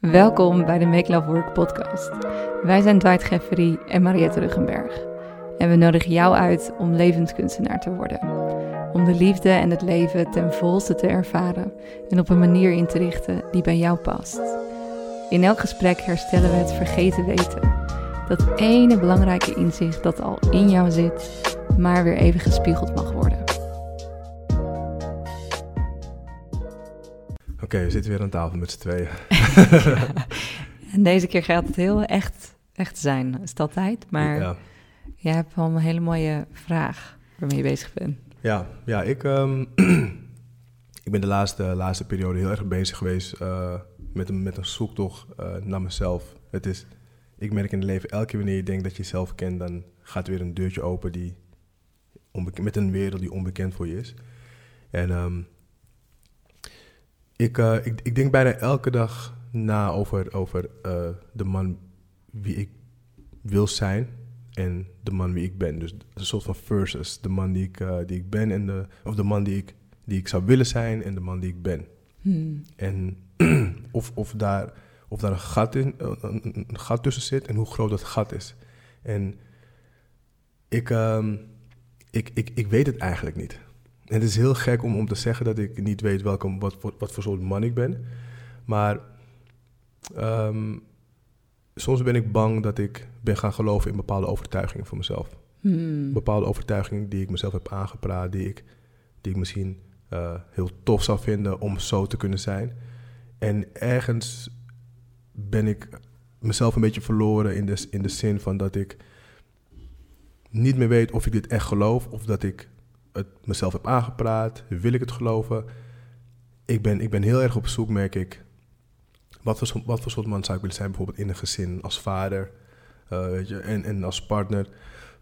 Welkom bij de Make Love Work podcast. Wij zijn Dwight Geffery en Mariette Ruggenberg. En we nodigen jou uit om levenskunstenaar te worden. Om de liefde en het leven ten volste te ervaren en op een manier in te richten die bij jou past. In elk gesprek herstellen we het vergeten weten. Dat ene belangrijke inzicht dat al in jou zit, maar weer even gespiegeld mag worden. Oké, we zitten weer aan tafel met z'n tweeën. En deze keer gaat het heel echt, echt zijn. Is het altijd? Maar Ja, jij hebt wel een hele mooie vraag waarmee je bezig bent. ja, ja ik, ehm, ik ben de laatste, laatste periode heel erg bezig geweest eh, met, een, met een zoektocht eh, naar mezelf. Het is, ik merk in het leven, elke keer wanneer je denkt dat je jezelf kent, dan gaat weer een deurtje open die met een wereld die onbekend voor je is. En ehm, ik, eh, ik, ik denk bijna elke dag na over, over eh, de man wie ik wil zijn en de man wie ik ben. Dus een soort van versus. De man die ik, eh, die ik ben en de, of de man die ik, die ik zou willen zijn en de man die ik ben. Hmm. En of, of, daar, of daar een gat, in, een, gat tussen zit en hoe groot dat gat is. En ik, ehm, ik, ik, ik weet het eigenlijk niet. Het is heel gek om, om te zeggen dat ik niet weet welke, wat, voor- wat voor soort man ik ben. Maar ehm, soms ben ik bang dat ik ben gaan geloven in bepaalde overtuigingen voor mezelf Hmm. bepaalde overtuigingen die ik mezelf heb aangepraat, die ik, die ik misschien eh, heel tof zou vinden om zo te kunnen zijn. En ergens ben ik mezelf een beetje verloren in de, in de zin van dat ik niet meer weet of ik dit echt geloof of dat ik het mezelf heb aangepraat. Wil ik het geloven? Ik ben, ik ben heel erg op zoek, merk ik. Wat voor, wat soort man zou ik willen zijn, bijvoorbeeld in een gezin, als vader eh, weet je, en, en als partner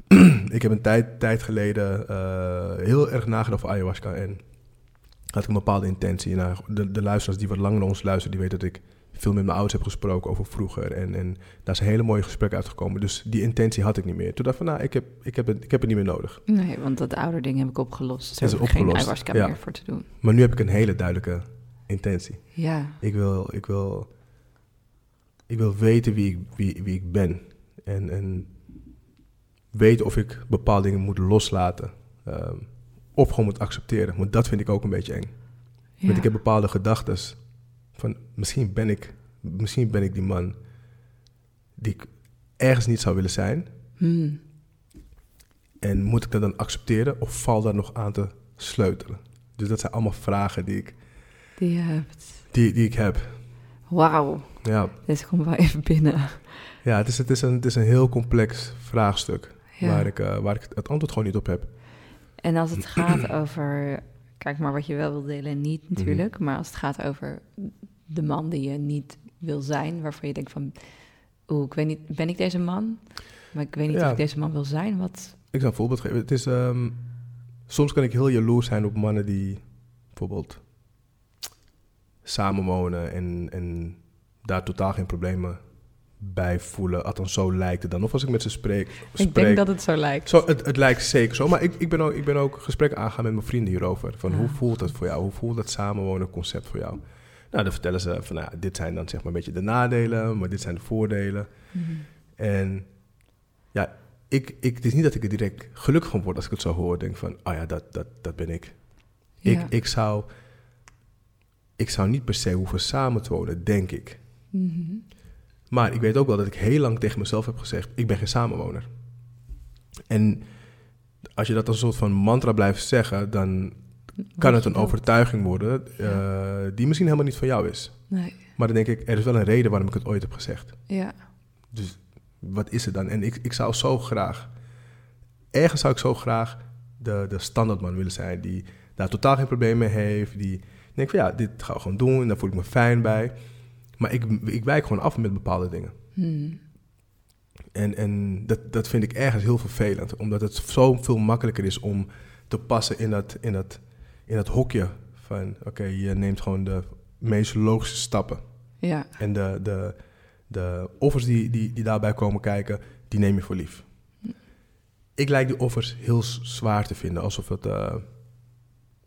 ik heb een tijd, tijd geleden eh, heel erg nagedacht over ayahuasca. En had ik een bepaalde intentie. Nou, de, de luisteraars die wat langer naar ons luisteren, die weten dat ik veel met mijn ouders heb gesproken over vroeger. En, en daar zijn hele mooie gesprekken uitgekomen. Dus die intentie had ik niet meer. Toen dacht ik van, nou, ik heb, ik heb, het, ik heb het niet meer nodig. Nee, want dat oude ding heb ik opgelost. Dus Is ik geen ayahuasca ja. meer voor te doen. Maar nu heb ik een hele duidelijke intentie. Ja. Ik wil, ik wil, ik wil weten wie ik, wie, wie ik ben. En, en weten of ik bepaalde dingen moet loslaten. ehm, of gewoon moet accepteren. Want dat vind ik ook een beetje eng. ja. Want ik heb bepaalde gedachten van misschien ben ik, misschien ben ik die man die ik ergens niet zou willen zijn. Hmm. En moet ik dat dan accepteren of val daar nog aan te sleutelen? Dus dat zijn allemaal vragen die ik, Die je hebt. die, die ik heb. Wauw. Ja, Deze komt wel even binnen. ja het, is, het, is een, het is een heel complex vraagstuk Ja. waar, ik, eh, waar ik het antwoord gewoon niet op heb. En als het gaat over, kijk maar wat je wel wil delen en niet natuurlijk, Mhm. maar als het gaat over de man die je niet wil zijn, waarvan je denkt van, oeh, ik weet niet, ben ik deze man? Maar ik weet niet Ja. of ik deze man wil zijn. Wat? Ik zal een voorbeeld geven. Het is, ehm, soms kan ik heel jaloers zijn op mannen die bijvoorbeeld samenwonen en, en daar totaal geen problemen bij voelen. Althans, zo lijkt het dan. Of als ik met ze spreek. Ik denk dat het zo lijkt. zo, het, het lijkt zeker zo. Maar ik, ik, ben ook, ik ben ook gesprekken aangaan met mijn vrienden hierover. Van hoe voelt dat voor jou? Hoe voelt dat samenwonen concept voor jou? Nou, dan vertellen ze van, nou, ja, dit zijn dan zeg maar een beetje de nadelen, maar dit zijn de voordelen. Mhm. En ja, ik, ik, het is niet dat ik er direct gelukkig van word als ik het zo hoor. Denk van, oh ja, dat, dat, dat ben ik. Ja. Ik, ik, zou, ik zou niet per se hoeven samen te wonen, denk ik. Mhm. Maar ik weet ook wel dat ik heel lang tegen mezelf heb gezegd, ik ben geen samenwoner. En als je dat als een soort van mantra blijft zeggen, dan kan het een overtuiging worden eh, die misschien helemaal niet van jou is. Nee, Maar dan denk ik, er is wel een reden waarom ik het ooit heb gezegd. ja. Dus wat is het dan? En ik, ik zou zo graag, ergens zou ik zo graag de, de standaardman willen zijn, die daar totaal geen probleem mee heeft, die denkt van ja, dit gaan we gewoon doen en daar voel ik me fijn bij. Maar ik, ik wijk gewoon af met bepaalde dingen. Hmm. En, en dat, dat vind ik ergens heel vervelend, omdat het zo veel makkelijker is om te passen in dat, in dat, in dat hokje van oké, je neemt gewoon de meest logische stappen. Ja, En de, de, de offers die, die, die daarbij komen kijken, die neem je voor lief. Ik lijk die offers heel zwaar te vinden, alsof, het, eh,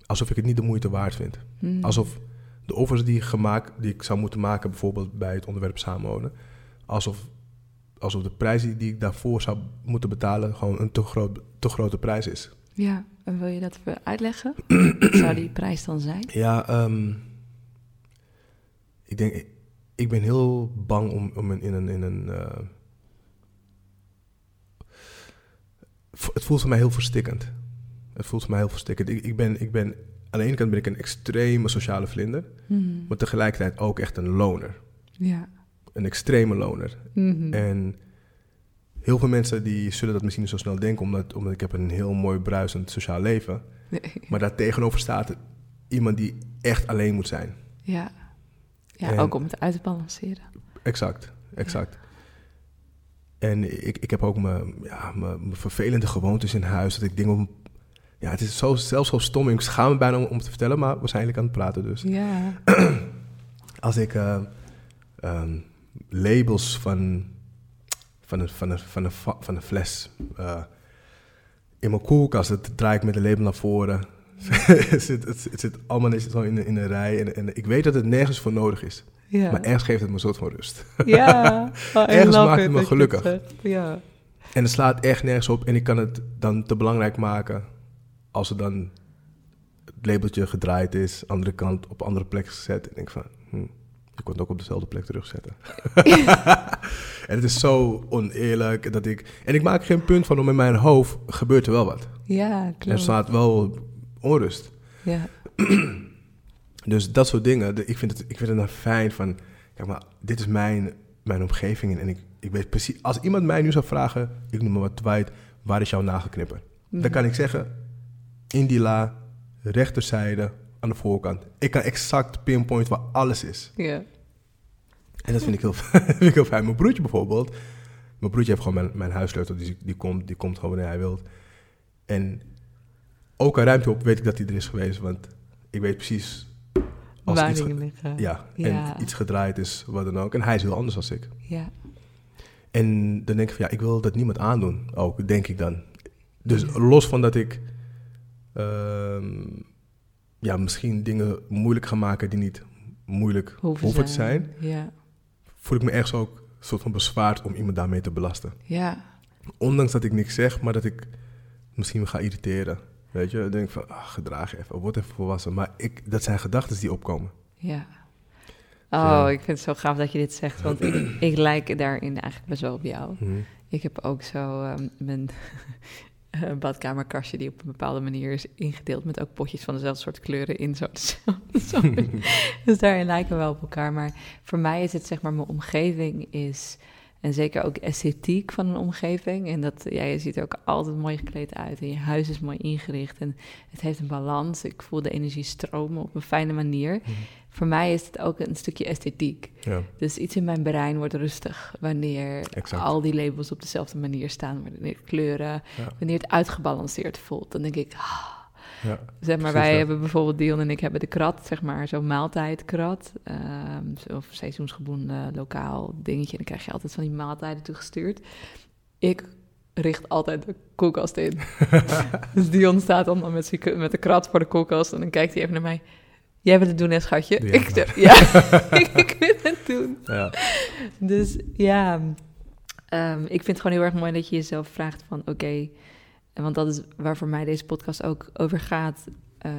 alsof ik het niet de moeite waard vind. Hmm. Alsof de offers die, gemaakt, die ik zou moeten maken, bijvoorbeeld bij het onderwerp samenwonen, alsof, alsof de prijs die, die ik daarvoor zou moeten betalen gewoon een te, groot, te grote prijs is. Ja, wil je dat even uitleggen? Wat zou die prijs dan zijn? Ja, ehm, ik denk, ik ben heel bang om, om in, een. In een eh, het voelt voor mij heel verstikkend. Het voelt voor mij heel verstikkend. Ik, ik, ben, ik ben, aan de ene kant ben ik een extreme sociale vlinder, Mhm. maar tegelijkertijd ook echt een loner. Ja. Een extreme loner. Mhm. En heel veel mensen die zullen dat misschien niet zo snel denken, omdat, omdat ik heb een heel mooi bruisend sociaal leven. Maar daar tegenover staat iemand die echt alleen moet zijn. Ja. Ja, En- ook om het uit te balanceren. Exact, exact. En ik, ik heb ook mijn, ja, mijn, mijn vervelende gewoontes in huis. Dat ik dingen om. Ja, het is zo, zelfs zo stom. Ik schaam me bijna om, om te vertellen, maar eigenlijk aan het praten. Dus Ja. als ik eh, ehm, labels van, van, een, van, een, van, een, va- van een fles eh, in mijn koelkast, dat draai ik met de label naar voren. het, zit, het, het zit allemaal netjes zo in, in een rij. En, en ik weet dat het nergens voor nodig is. Maar ergens geeft het me een soort van rust. Ja. Oh, Ergens maakt het me gelukkig. Ja. En het slaat echt nergens op. En ik kan het dan te belangrijk maken als er dan het labeltje gedraaid is, andere kant op andere plek gezet. En ik denk van, hm, je kunt het ook op dezelfde plek terugzetten. en het is zo oneerlijk dat ik... En ik maak er geen punt van om in mijn hoofd gebeurt er wel wat. Ja, Er klopt. staat wel onrust. Ja. Dus dat soort dingen, ik vind het, ik vind het dan fijn van... Kijk maar, dit is mijn, mijn omgeving en, ik, ik weet precies... Als iemand mij nu zou vragen, ik noem maar wat Dwight, waar is jouw nagelknipper? Mhm. Dan kan ik zeggen, in die la, rechterzijde, aan de voorkant. Ik kan exact pinpoint waar alles is. Ja. En dat vind ik heel, vind ik heel fijn. Mijn broertje bijvoorbeeld, mijn broertje heeft gewoon mijn, mijn huissleutel, die, die, komt, die komt gewoon wanneer hij wil. En ook al ruimt hij op, weet ik dat hij er is geweest, want ik weet precies... Als Waar iets liggen. ja, Ja. en iets gedraaid is, wat dan ook. En hij is heel anders dan ik. Ja. En dan denk ik van ja, ik wil dat niemand aandoen. Ook, denk ik dan. Dus los van dat ik ehm, ja, misschien dingen moeilijk ga maken die niet moeilijk Hoeven, hoeven, te zijn, Ja. voel ik me ergens ook een soort van bezwaard om iemand daarmee te belasten. Ja. Ondanks dat ik niks zeg, maar dat ik misschien me ga irriteren. Weet je, dan denk ik van, ah, gedraag je even, word even volwassen. Maar ik, dat zijn gedachten die opkomen. Ja. Ja. Oh, ik vind het zo gaaf dat je dit zegt, want ik, ik lijk daarin eigenlijk best wel op jou. Mhm. Ik heb ook zo ehm, mijn eh, badkamerkastje die op een bepaalde manier is ingedeeld met ook potjes van dezelfde soort kleuren in. Zo, zo. dus daarin lijken we wel op elkaar. Maar voor mij is het zeg maar mijn omgeving is, en zeker ook esthetiek van een omgeving. En dat, ja, je ziet er ook altijd mooi gekleed uit en je huis is mooi ingericht en het heeft een balans. Ik voel de energie stromen op een fijne manier. Mhm. Voor mij is het ook een stukje esthetiek. Ja, Dus iets in mijn brein wordt rustig wanneer Exact. al die labels op dezelfde manier staan, wanneer kleuren, ja, wanneer het uitgebalanceerd voelt. Dan denk ik, ah. ja. zeg maar, wij dat. hebben bijvoorbeeld Dion en ik hebben de krat, zeg maar, zo'n maaltijdkrat, ehm of seizoensgebonden lokaal dingetje. En dan krijg je altijd van die maaltijden toegestuurd. Ik richt altijd de koelkast in. dus Dion staat dan met, met de krat voor de koelkast en dan kijkt hij even naar mij. Jij wil het doen, hè, schatje? Ik ja, ik wil het doen. ja. Dus ja, ehm, ik vind het gewoon heel erg mooi dat je jezelf vraagt van oké, want dat is waar voor mij deze podcast ook over gaat, eh,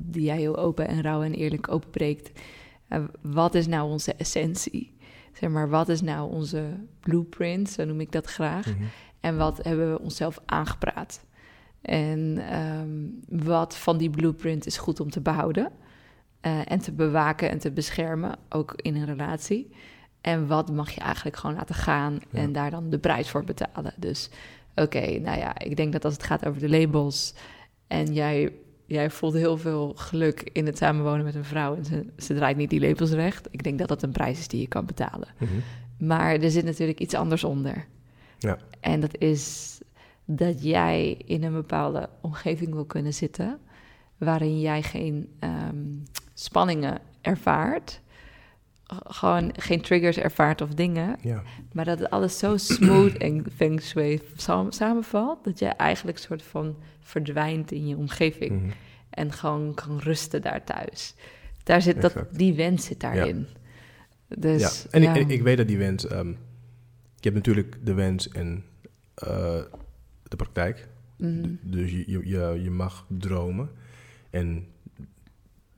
die jij heel open en rauw en eerlijk openbreekt. Eh, wat is nou onze essentie? Zeg maar, wat is nou onze blueprint, zo noem ik dat graag. Mhm. En wat hebben we onszelf aangepraat? En ehm, wat van die blueprint is goed om te behouden eh, en te bewaken en te beschermen, ook in een relatie. En wat mag je eigenlijk gewoon laten gaan Ja. en daar dan de prijs voor betalen? Dus oké, nou ja, ik denk dat als het gaat over de labels en jij, jij voelt heel veel geluk in het samenwonen met een vrouw en ze, ze draait niet die labels recht, ik denk dat dat een prijs is die je kan betalen. Mhm. Maar er zit natuurlijk iets anders onder. Ja. En dat is dat jij in een bepaalde omgeving wil kunnen zitten, waarin jij geen ehm, spanningen ervaart, gewoon geen triggers ervaart of dingen, ja. maar dat het alles zo smooth en feng shui sam- samenvalt, dat je eigenlijk soort van verdwijnt in je omgeving Mhm. en gewoon kan rusten daar thuis. daar zit dat, Exact. die wens zit daarin. Dus, ja. En ja. Ik, ik weet dat die wens... ehm, je hebt natuurlijk de wens en eh, de praktijk. Mhm. Dus je, je, je mag dromen. En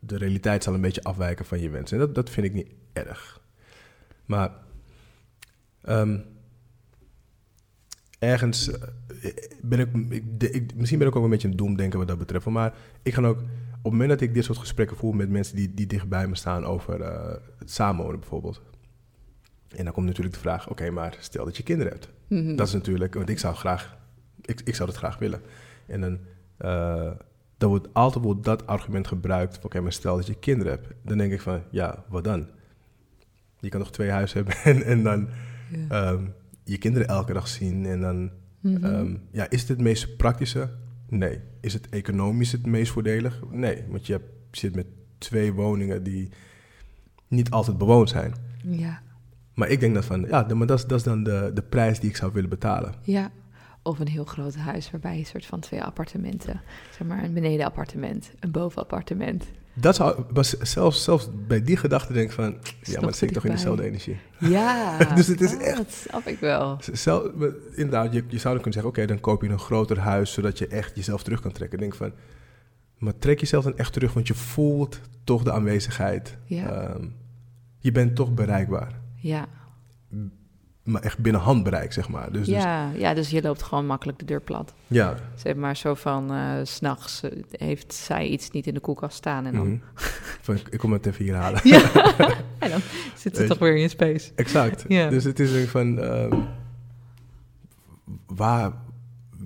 de realiteit zal een beetje afwijken van je wens. En dat, dat vind ik niet erg. Maar ehm, ergens eh, ben ik, ik, de- ik- Misschien ben ik ook een beetje een doemdenker wat dat betreft. Maar ik ga ook... Op het moment dat ik dit soort gesprekken voer met mensen die, die dichtbij me staan over eh, het samenwonen bijvoorbeeld. En dan komt natuurlijk de vraag, oké, maar stel dat je kinderen hebt. Mhm. Dat is natuurlijk, want ik zou graag, ik, ik zou dat graag willen. En dan, eh, dan wordt altijd wordt dat argument gebruikt. van, Oké, maar stel dat je kinderen hebt. Dan denk ik van, ja, wat dan? Je kan toch twee huizen hebben en, en dan Ja. ehm, je kinderen elke dag zien. En dan, Mhm. ehm, ja, is het het meest praktische? Nee. Is het economisch het meest voordelig? Nee, want je, hebt, zit met twee woningen die niet altijd bewoond zijn. ja. Maar ik denk dat van, ja, maar dat is, dat is dan de, de prijs die ik zou willen betalen. Ja, of een heel groot huis waarbij je een soort van twee appartementen, zeg maar een benedenappartement, een bovenappartement. Dat zou, z- zelfs, zelfs bij die gedachte denk ik van, ja, maar dat zit toch in dezelfde energie. Ja, Dus het is echt- Dat snap ik wel. Zelf, inderdaad, je, je zou dan kunnen zeggen, oké, dan koop je een groter huis, zodat je echt jezelf terug kan trekken. Ik denk van, maar trek jezelf dan echt terug, want je voelt toch de aanwezigheid. Ja. Ehm, je bent toch bereikbaar. Ja. Maar echt binnen handbereik, zeg maar. Dus, dus ja, ja, dus je loopt gewoon makkelijk de deur plat. ja. Zeg maar zo van, eh, s s'nachts heeft zij iets niet in de koelkast staan en dan, mhm. Van, ik, kom het even hier halen. ja. en dan zit ze toch weer in je space. Exact. Ja. Dus het is van, ehm, waar,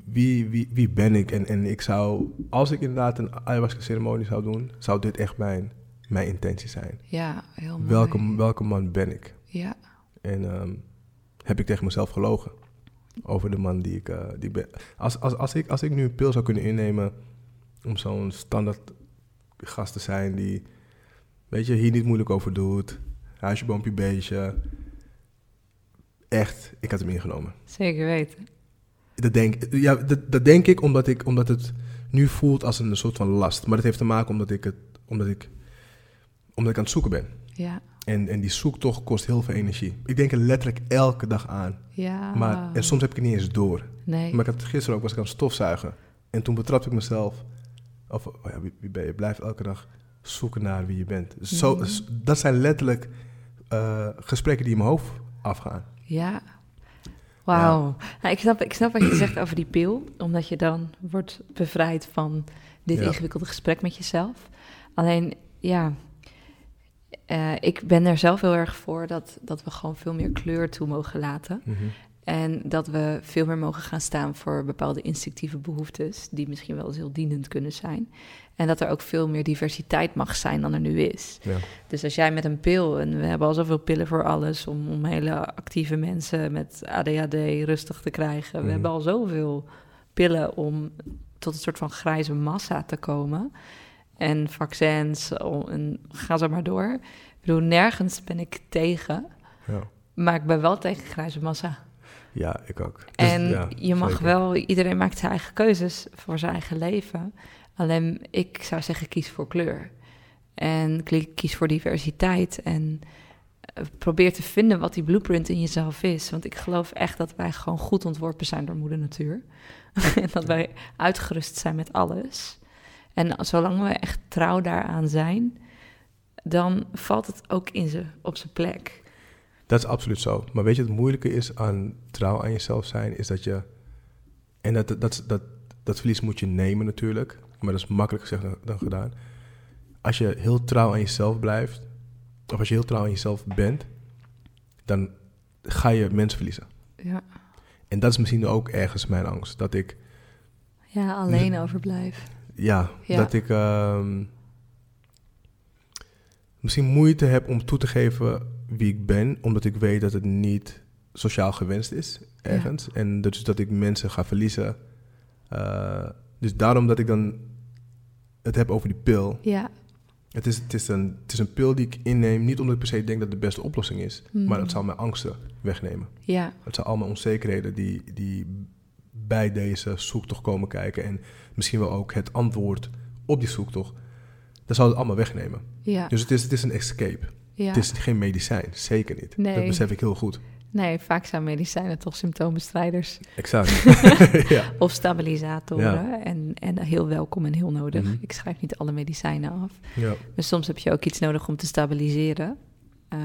wie, wie, wie ben ik? En, en ik zou, als ik inderdaad een ayahuasca ceremonie zou doen, zou dit echt mijn, mijn intentie zijn. Ja, heel mooi. Welke, welke man ben ik? Ja, En ehm, heb ik tegen mezelf gelogen over de man die ik, eh, die ik ben? Als, als, als, ik, als ik nu een pil zou kunnen innemen om zo'n standaard gast te zijn die, weet je, hier niet moeilijk over doet, huisje, boompje, beestje. Echt, ik had hem ingenomen. zeker weten. Dat denk, ja, dat, dat denk ik omdat, ik omdat het nu voelt als een soort van last. Maar dat heeft te maken omdat ik, het, omdat ik, omdat ik aan het zoeken ben. Ja, En, en die zoektocht kost heel veel energie. Ik denk er letterlijk elke dag aan. ja. Maar, en soms heb ik het niet eens door. Nee. Maar ik had gisteren ook was ik aan het stofzuigen. En toen betrapte ik mezelf. Of, oh ja, wie, wie ben je? Blijf elke dag zoeken naar wie je bent. Zo, Dat zijn letterlijk eh, gesprekken die in mijn hoofd afgaan. Ja. Wauw. Nou, ik, snap, ik snap wat je zegt over die pil, omdat je dan wordt bevrijd van dit Ja. ingewikkelde gesprek met jezelf. Alleen, ja, eh, ik ben er zelf heel erg voor dat, dat we gewoon veel meer kleur toe mogen laten. Mhm. En dat we veel meer mogen gaan staan voor bepaalde instinctieve behoeftes, die misschien wel eens heel dienend kunnen zijn. En dat er ook veel meer diversiteit mag zijn dan er nu is. Ja. Dus als jij met een pil, en we hebben al zoveel pillen voor alles, om, om hele actieve mensen met ADHD rustig te krijgen. We Mhm. hebben al zoveel pillen om tot een soort van grijze massa te komen. En vaccins, en ga zo maar door. Ik bedoel, nergens ben ik tegen, Ja. maar ik ben wel tegen grijze massa. ja, ik ook. Dus, En ja, je mag zeker. wel, iedereen maakt zijn eigen keuzes voor zijn eigen leven. Alleen ik zou zeggen, kies voor kleur. En kies voor diversiteit. En eh, probeer te vinden wat die blueprint in jezelf is. Want ik geloof echt dat wij gewoon goed ontworpen zijn door moeder natuur. en dat wij uitgerust zijn met alles. En zolang we echt trouw daaraan zijn, dan valt het ook in ze, op zijn plek. Dat is absoluut zo. Maar weet je, het moeilijke is aan trouw aan jezelf zijn, is dat je. En dat, dat, dat, dat, dat verlies moet je nemen natuurlijk. Maar dat is makkelijker gezegd dan, gedaan. Als je heel trouw aan jezelf blijft, of als je heel trouw aan jezelf bent, dan ga je mensen verliezen. Ja, En dat is misschien ook ergens mijn angst. Dat ik, ja alleen overblijf. Ja, Ja. dat ik ehm, misschien moeite heb om toe te geven wie ik ben, omdat ik weet dat het niet sociaal gewenst is ergens. En dus dat ik mensen ga verliezen. Eh, dus daarom dat ik dan het heb over die pil. Ja, Het is, het, is een, het is een pil die ik inneem, niet omdat ik per se denk dat het de beste oplossing is, maar Mhm. het zal mijn angsten wegnemen. ja, Het zijn allemaal onzekerheden die, die bij deze zoektocht komen kijken. En misschien wel ook het antwoord op die zoektocht. dan zal het allemaal wegnemen. Ja. Dus het is, het is een escape. ja. Het is geen medicijn, zeker niet. Nee. Dat besef ik heel goed. Nee, vaak zijn medicijnen toch symptoombestrijders Exact. ja. of stabilisatoren. En, en heel welkom en heel nodig. Mhm. Ik schrijf niet alle medicijnen af. ja. Maar soms heb je ook iets nodig om te stabiliseren. eh,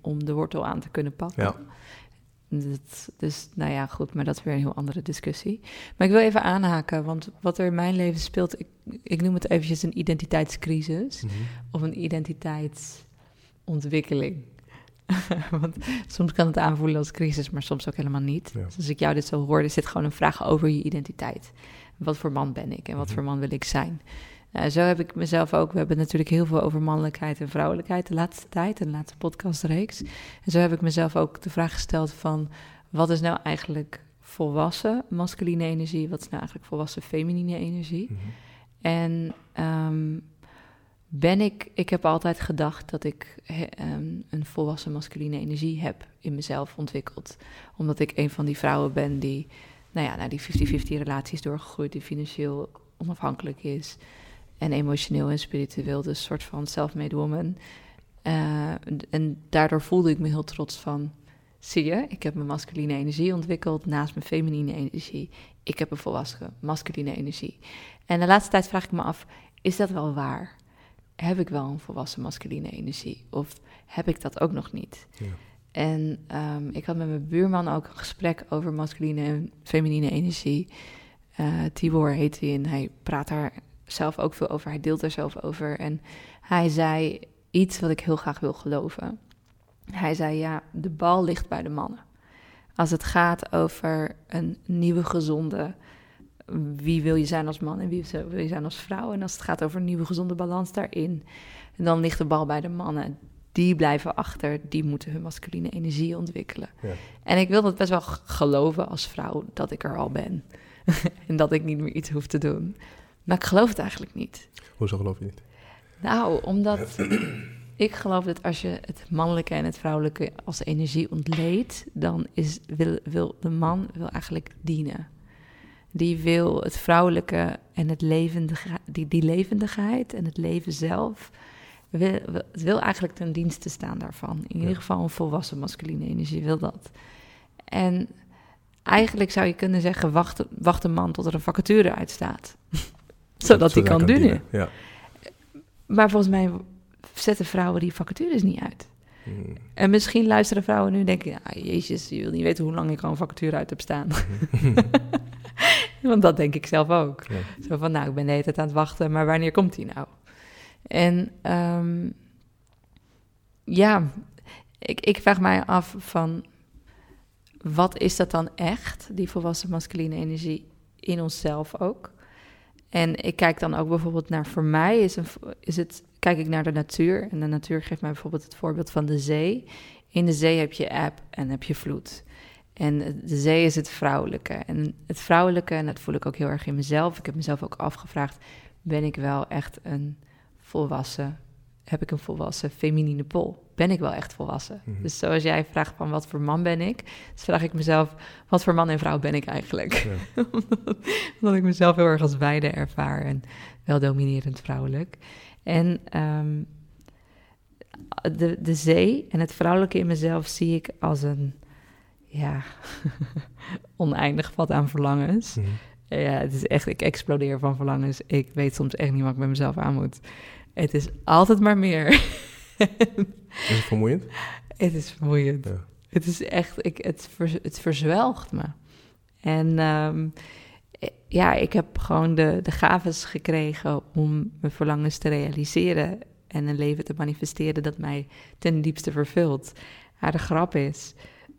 om de wortel aan te kunnen pakken. Ja. Dat, dus nou ja, goed, maar dat is weer een heel andere discussie. Maar ik wil even aanhaken, want wat er in mijn leven speelt, ik, ik noem het eventjes een identiteitscrisis Mhm. of een identiteitsontwikkeling. want soms kan het aanvoelen als crisis, maar soms ook helemaal niet. Ja. Dus als ik jou dit zo hoor, is dit gewoon een vraag over je identiteit. Wat voor man ben ik en wat Mhm. voor man wil ik zijn? Nou, zo heb ik mezelf ook. We hebben natuurlijk heel veel over mannelijkheid en vrouwelijkheid de laatste tijd, in de laatste podcastreeks. En zo heb ik mezelf ook de vraag gesteld van, wat is nou eigenlijk volwassen masculine energie? Wat is nou eigenlijk volwassen feminine energie? Mhm. En ehm, ben ik, ik heb altijd gedacht dat ik he- ehm, een volwassen masculine energie heb in mezelf ontwikkeld. Omdat ik een van die vrouwen ben die, nou ja, naar die 50-50 relaties doorgegroeid, die financieel onafhankelijk is. En emotioneel en spiritueel, dus een soort van self-made woman. Eh, en daardoor voelde ik me heel trots van, zie je, ik heb mijn masculine energie ontwikkeld naast mijn feminine energie. Ik heb een volwassen masculine energie. En de laatste tijd vraag ik me af, is dat wel waar? Heb ik wel een volwassen masculine energie? Of heb ik dat ook nog niet? Ja. En ehm, ik had met mijn buurman ook een gesprek over masculine en feminine energie. Eh, Tibor heet hij en hij praat daar zelf ook veel over. Hij deelt er zelf over. En hij zei iets wat ik heel graag wil geloven. Hij zei, ja, de bal ligt bij de mannen. Als het gaat over een nieuwe gezonde... Wie wil je zijn als man en wie wil je zijn als vrouw? En als het gaat over een nieuwe gezonde balans daarin... dan ligt de bal bij de mannen. Die blijven achter, die moeten hun masculine energie ontwikkelen. Ja. En ik wil dat best wel geloven als vrouw dat ik er al ben. en dat ik niet meer iets hoef te doen. Maar ik geloof het eigenlijk niet. Hoezo geloof je niet? Nou, omdat ik geloof dat als je het mannelijke en het vrouwelijke als energie ontleedt, dan is, wil, wil de man wil eigenlijk dienen. Die wil het vrouwelijke en het levendige, die, die levendigheid en het leven zelf, wil, wil- het wil eigenlijk ten dienste staan daarvan. In ieder geval een volwassen masculine energie wil dat. En eigenlijk zou je kunnen zeggen, wacht, wacht een man tot er een vacature uitstaat. Zodat hij kan dienen. Ja. Maar volgens mij zetten vrouwen die vacatures niet uit. Mm. En misschien luisteren vrouwen nu en denken... Ja, jezus, je wil niet weten hoe lang ik al een vacature uit heb staan. Want dat denk ik zelf ook. Ja. Zo van, nou, ik ben de hele tijd aan het wachten, maar wanneer komt die nou? En ehm, ja, ik, ik vraag mij af van... Wat is dat dan echt, die volwassen masculine energie in onszelf ook? En ik kijk dan ook bijvoorbeeld naar, voor mij is, een, is het, kijk ik naar de natuur. En de natuur geeft mij bijvoorbeeld het voorbeeld van de zee. In de zee heb je eb en heb je vloed. En de zee is het vrouwelijke. En het vrouwelijke, en dat voel ik ook heel erg in mezelf. Ik heb mezelf ook afgevraagd, ben ik wel echt een volwassen, heb ik een volwassen feminine pol? Ben ik wel echt volwassen? Mhm. Dus zoals jij vraagt van wat voor man ben ik, dus vraag ik mezelf, wat voor man en vrouw ben ik eigenlijk? Ja. Omdat ik mezelf heel erg als beide ervaar en wel dominerend vrouwelijk. En ehm, de, de zee en het vrouwelijke in mezelf zie ik als een, ja, oneindig vat aan verlangens. Mhm. Ja, het is echt, ik explodeer van verlangens. Ik weet soms echt niet wat ik met mezelf aan moet. Het is altijd maar meer. Is het vermoeiend? het is vermoeiend. Ja. Het is echt, ik, het, vers, het verzwelgt me. En ehm, eh, ja, ik heb gewoon de, de gaves gekregen om mijn verlangens te realiseren en een leven te manifesteren dat mij ten diepste vervult. Maar de grap is,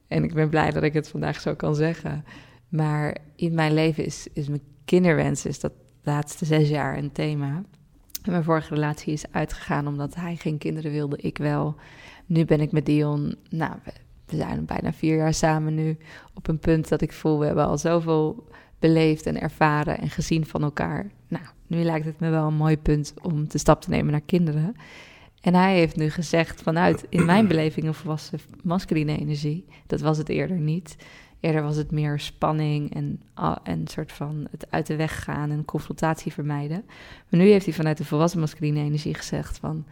en ik ben blij dat ik het vandaag zo kan zeggen, maar in mijn leven is, is mijn kinderwens, is dat laatste zes jaar een thema. Mijn vorige relatie is uitgegaan omdat hij geen kinderen wilde, ik wel. Nu ben ik met Dion, nou, we, we zijn bijna vier jaar samen nu, op een punt dat ik voel, we hebben al zoveel beleefd en ervaren en gezien van elkaar. Nou, nu lijkt het me wel een mooi punt om de stap te nemen naar kinderen. En hij heeft nu gezegd vanuit, in mijn beleving, een volwassen masculine energie. Dat was het eerder niet. Eerder was het meer spanning en ah, een soort van het uit de weg gaan en confrontatie vermijden. Maar nu heeft hij vanuit de volwassen masculine energie gezegd van...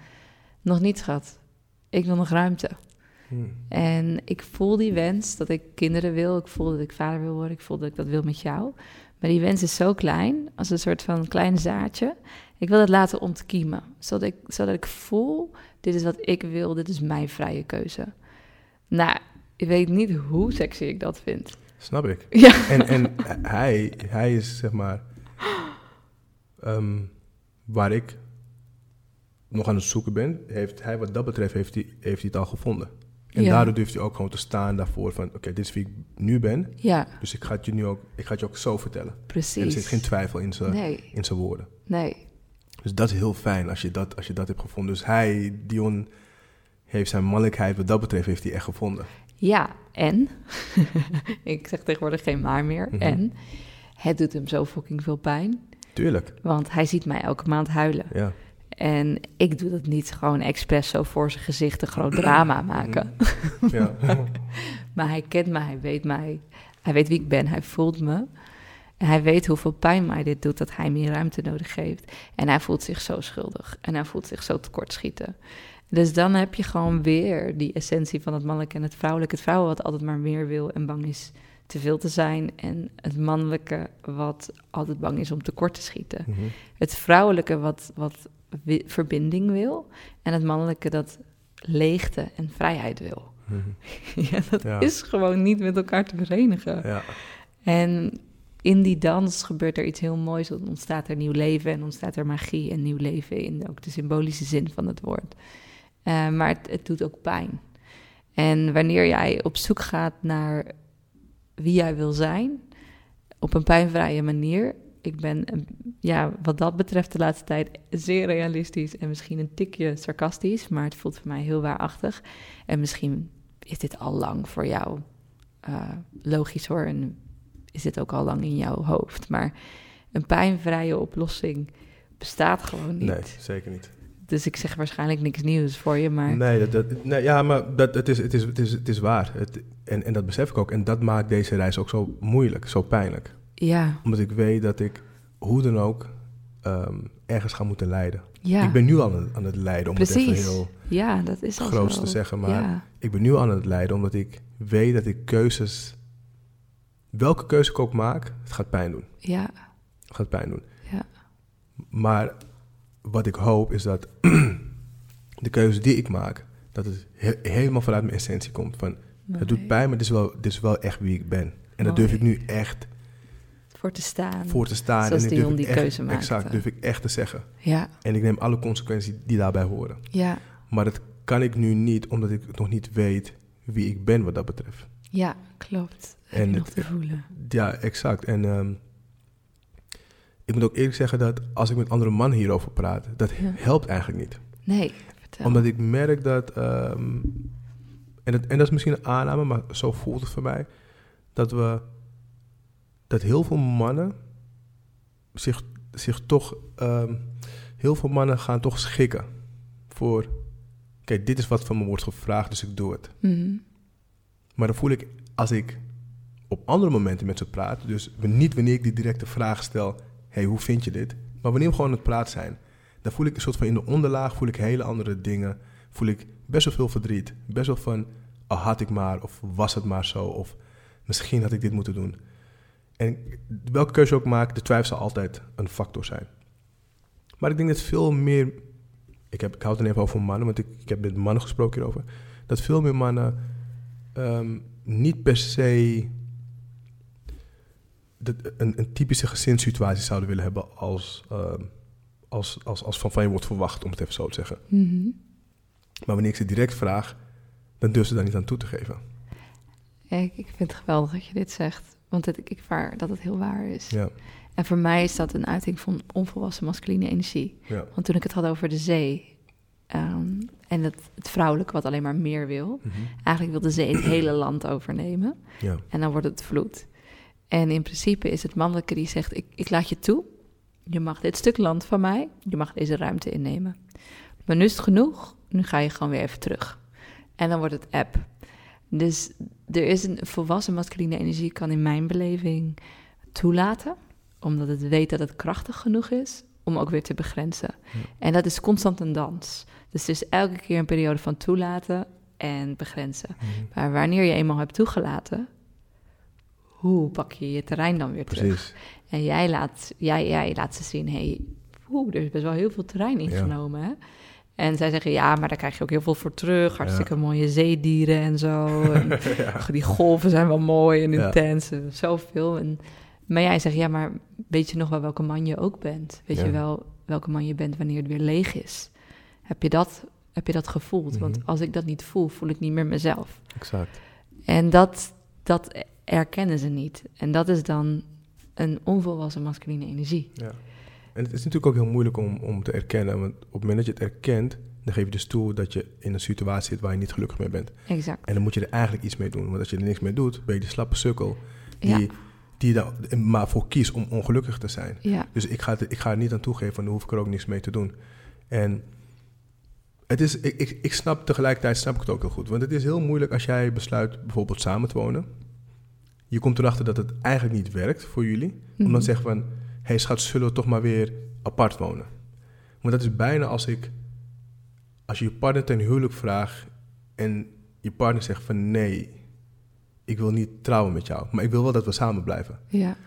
Nog niet, schat. Ik wil nog ruimte. Hmm. En ik voel die wens dat ik kinderen wil. Ik voel dat ik vader wil worden. Ik voel dat ik dat wil met jou. Maar die wens is zo klein, als een soort van klein zaadje. Ik wil dat laten ontkiemen. Zodat ik, zodat ik voel, dit is wat ik wil. Dit is mijn vrije keuze. Nou, ik weet niet hoe sexy ik dat vind. Snap ik. Ja. En, en hij, hij is zeg maar. ehm, waar ik nog aan het zoeken ben, heeft hij wat dat betreft heeft hij, heeft hij het al gevonden. En Ja. daardoor durft hij ook gewoon te staan daarvoor van, oké, dit is wie ik nu ben. Ja, Dus ik ga het je nu ook, ik ga het je ook zo vertellen. precies. En er zit geen twijfel in zijn, Nee, in zijn woorden. nee. Dus dat is heel fijn als je dat, als je dat hebt gevonden. Dus hij, Dion, heeft zijn mannelijkheid, wat dat betreft, heeft hij echt gevonden. Ja, en? ik zeg tegenwoordig geen maar meer. Mhm. En? Het doet hem zo fucking veel pijn. Tuurlijk, Want hij ziet mij elke maand huilen. ja. En ik doe dat niet gewoon expres zo voor zijn gezicht een groot drama maken. ja. Maar hij kent mij, hij weet mij. Hij weet wie ik ben, hij voelt me. En hij weet hoeveel pijn mij dit doet dat hij meer ruimte nodig heeft. En hij voelt zich zo schuldig. En hij voelt zich zo tekortschieten. Dus dan heb je gewoon weer die essentie van het mannelijke en het vrouwelijke. Het vrouwen wat altijd maar meer wil en bang is te veel te zijn. En het mannelijke wat altijd bang is om tekort te schieten. Mhm. Het vrouwelijke wat, wat verbinding wil. En het mannelijke dat leegte en vrijheid wil. Mhm. ja, dat Ja. is gewoon niet met elkaar te verenigen. ja. En in die dans gebeurt er iets heel moois. Dan ontstaat er nieuw leven en ontstaat er magie en nieuw leven in ook de symbolische zin van het woord. Eh, maar het, doet ook pijn. En wanneer jij op zoek gaat naar wie jij wil zijn, op een pijnvrije manier. Ik ben, eh, ja, wat dat betreft de laatste tijd zeer realistisch en misschien een tikje sarcastisch, maar het voelt voor mij heel waarachtig. En misschien is dit al lang voor jou eh, logisch hoor. En is dit ook al lang in jouw hoofd. Maar een pijnvrije oplossing bestaat gewoon niet. Nee, zeker niet. Dus ik zeg waarschijnlijk niks nieuws voor je, maar Nee, dat, dat, nee, ja, maar dat, het, is, het, is, het, is, het is waar. Het, en, en dat besef ik ook. En dat maakt deze reis ook zo moeilijk, zo pijnlijk. ja, Omdat ik weet dat ik hoe dan ook ehm, ergens ga moeten lijden. ja, Ik ben nu al aan, aan het lijden, om het precies. even heel ja, dat is groots te zeggen. Maar ja, ik ben nu aan het lijden omdat ik weet dat ik keuzes... Welke keuze ik ook maak, het gaat pijn doen. ja, Het gaat pijn doen. ja, Maar wat ik hoop is dat de keuze die ik maak, dat het he- helemaal vanuit mijn essentie komt. Van, het doet pijn, maar dit is, wel, dit is wel echt wie ik ben. En daar Mooi. durf ik nu echt voor te staan. voor te staan. Zoals en Dion die echt, keuze maakte. Exact, durf ik echt te zeggen. Ja, En ik neem alle consequenties die daarbij horen. ja, Maar dat kan ik nu niet, omdat ik nog niet weet wie ik ben wat dat betreft. ja, klopt. En je nog het- te voelen. Ja, exact. En ehm, ik moet ook eerlijk zeggen dat als ik met andere mannen hierover praat, dat Ja. helpt eigenlijk niet. Nee, vertel. Omdat ik merk dat, ehm, en, dat, en dat is misschien een aanname, maar zo voelt het voor mij, dat we, dat heel veel mannen zich, zich toch, ehm, heel veel mannen gaan toch schikken voor, kijk, dit is wat van me wordt gevraagd, dus ik doe het. Mhm. Maar dan voel ik, als ik op andere momenten met ze praat, dus niet wanneer ik die directe vraag stel, hoe vind je dit? Maar wanneer we gewoon het praten zijn, dan voel ik een soort van in de onderlaag voel ik hele andere dingen. Voel ik best wel veel verdriet. Best wel van, ah, had ik maar, of was het maar zo, of misschien had ik dit moeten doen. En welke keuze ook maakt, de twijfel zal altijd een factor zijn. Maar ik denk dat veel meer, ik, heb, ik houd het even over mannen, want ik, ik heb met mannen gesproken hierover, dat veel meer mannen ehm, niet per se de, een, een typische gezinssituatie zouden willen hebben als, ehm, als, als, als van, van je wordt verwacht, om het even zo te zeggen. Mhm. Maar wanneer ik ze direct vraag, dan durven ze daar niet aan toe te geven. Ik, ik vind het geweldig dat je dit zegt. Want het, ik ervaar dat het heel waar is. Ja, En voor mij is dat een uiting van onvolwassen masculine energie. ja, Want toen ik het had over de zee ehm, en het, het vrouwelijke wat alleen maar meer wil, mhm, eigenlijk wil de zee het hele land overnemen ja, en dan wordt het vloed. En in principe is het mannelijke die zegt: ik, ik laat je toe, je mag dit stuk land van mij, je mag deze ruimte innemen. Maar nu is het genoeg, nu ga je gewoon weer even terug. En dan wordt het app. Dus er is een volwassen masculine energie, kan in mijn beleving toelaten, omdat het weet dat het krachtig genoeg is om ook weer te begrenzen. En dat is constant een dans. Dus het is elke keer een periode van toelaten en begrenzen. Mhm. Maar wanneer je eenmaal hebt toegelaten, hoe pak je je terrein dan weer terug? Precies. En jij laat, jij, jij laat ze zien, hey, oeh, er is best wel heel veel terrein ingenomen. Hè? En zij zeggen, ja, maar daar krijg je ook heel veel voor terug. Hartstikke mooie zeedieren en zo. En Die golven zijn wel mooi en intens en zoveel. En, maar jij zegt, ja, maar weet je nog wel welke man je ook bent? Weet je wel welke man je bent wanneer het weer leeg is? Heb je dat, heb je dat gevoeld? Want Mhm. als ik dat niet voel, voel ik niet meer mezelf. Exact. En dat, dat erkennen ze niet. En dat is dan een onvolwassen masculine energie. Ja. En het is natuurlijk ook heel moeilijk om, om te erkennen. Want op het moment dat je het erkent, dan geef je dus toe dat je in een situatie zit waar je niet gelukkig mee bent. Exact. En dan moet je er eigenlijk iets mee doen. Want als je er niks mee doet, ben je die slappe sukkel Ja. die, die daar maar voor kiest om ongelukkig te zijn. Ja, Dus ik ga, het- ik ga er niet aan toegeven, dan hoef ik er ook niks mee te doen. En het is, ik, ik, ik snap tegelijkertijd snap ik het ook heel goed. Want het is heel moeilijk als jij besluit bijvoorbeeld samen te wonen. Je komt erachter dat het eigenlijk niet werkt voor jullie. Om dan te zeggen van, hé hey, schat, zullen we toch maar weer apart wonen? Want dat is bijna als ik, als je je partner ten huwelijk vraagt en je partner zegt van nee, ik wil niet trouwen met jou, maar ik wil wel dat we samen blijven. ja,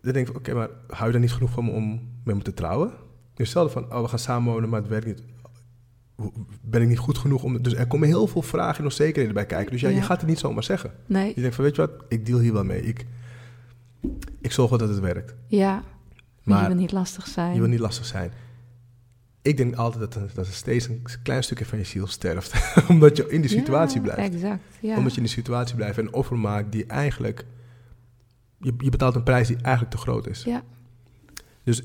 Dan denk ik oké, maar hou je daar niet genoeg van om met me te trouwen? Dus stel van, oh, we gaan samenwonen, maar het werkt niet. Ben ik niet goed genoeg om... Dus er komen heel veel vragen en onzekerheden bij kijken. Dus ja, Ja. je gaat het niet zomaar zeggen. nee, Je denkt van, weet je wat, ik deal hier wel mee. Ik, ik zorg wel dat het werkt. ja. Maar Maar je wil niet lastig zijn. je wil niet lastig zijn. Ik denk altijd dat er, dat er steeds een klein stukje van je ziel sterft. Omdat je in die situatie Ja, blijft. Exact, ja. Omdat je in die situatie blijft en een offer maakt die eigenlijk... Je, je betaalt een prijs die eigenlijk te groot is. Ja, Dus,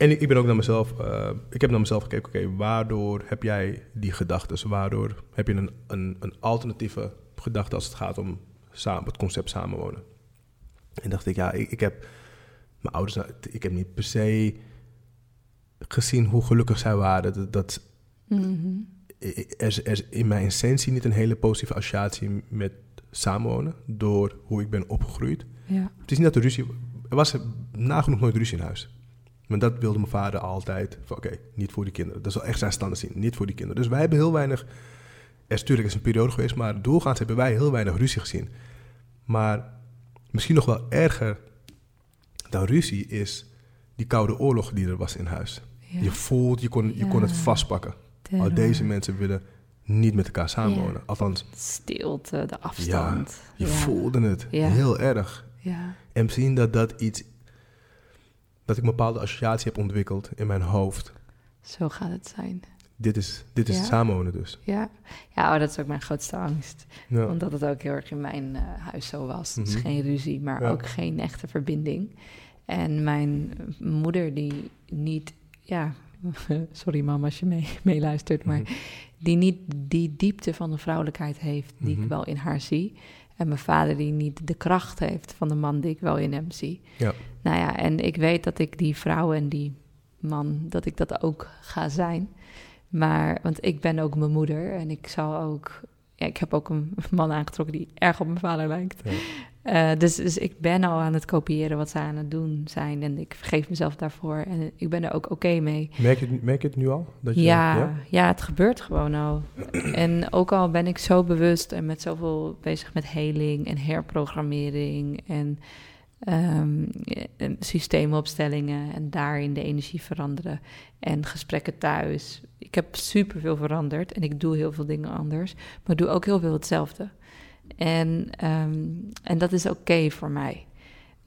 en ik, ik ben ook naar mezelf, eh, ik heb naar mezelf gekeken, oké, waardoor heb jij die gedachten? Waardoor heb je een, een, een alternatieve gedachte als het gaat om samen, het concept samenwonen? En dacht ik, ja, ik, ik heb mijn ouders, nou, ik heb niet per se gezien hoe gelukkig zij waren. Dat, dat mhm. er, er in mijn essentie niet een hele positieve associatie met samenwonen, door hoe ik ben opgegroeid. ja, Het is niet dat er ruzie... Er was nagenoeg nooit ruzie in huis. Maar dat wilde mijn vader altijd. Van oké, niet voor die kinderen. Dat zal echt zijn standaard zien. Niet voor die kinderen. Dus wij hebben heel weinig... Er is natuurlijk een periode geweest, maar doorgaans hebben wij heel weinig ruzie gezien. Maar misschien nog wel erger dan ruzie is die koude oorlog die er was in huis. ja. Je voelt, je kon, je kon het vastpakken. Terror. Oh, deze mensen willen niet met elkaar samenwonen. Ja. Althans, Stilte, de afstand. je voelde het heel erg. Ja, En misschien dat dat iets... Dat ik een bepaalde associatie heb ontwikkeld in mijn hoofd. zo gaat het zijn. Dit is, dit is Ja. het samenwonen dus. Ja, ja oh, dat is ook mijn grootste angst. Ja. Omdat het ook heel erg in mijn eh, huis zo was. Dus Mhm. geen ruzie, maar Ja. ook geen echte verbinding. En mijn moeder die niet, ja, sorry mama als je mee, meeluistert, maar Mhm. die niet die diepte van de vrouwelijkheid heeft die Mhm. ik wel in haar zie. En mijn vader die niet de kracht heeft van de man die ik wel in hem zie. Ja. Nou ja, en ik weet dat ik die vrouw en die man, dat ik dat ook ga zijn. Maar, want ik ben ook mijn moeder en ik zal ook... Ja, ik heb ook een man aangetrokken die erg op mijn vader lijkt. Ja. Eh, dus, dus ik ben al aan het kopiëren wat zij aan het doen zijn. En ik vergeef mezelf daarvoor. En ik ben er ook oké mee. Merk, je, het- merk je het nu al? Dat je, Ja, ja? het gebeurt gewoon al. En ook al ben ik zo bewust en met zoveel bezig met heling en herprogrammering en ehm, en systeemopstellingen en daarin de energie veranderen en gesprekken thuis. Ik heb superveel veranderd en ik doe heel veel dingen anders, maar doe ook heel veel hetzelfde. En, ehm, en dat is oké voor mij.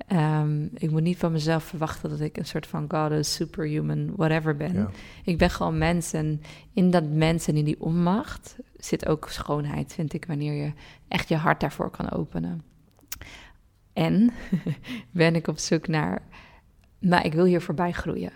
Ehm, ik moet niet van mezelf verwachten dat ik een soort van goddess, superhuman, whatever ben. Ja. Ik ben gewoon mens en in dat mens en in die onmacht zit ook schoonheid, vind ik, wanneer je echt je hart daarvoor kan openen. En ben ik op zoek naar, maar ik wil hier voorbij groeien.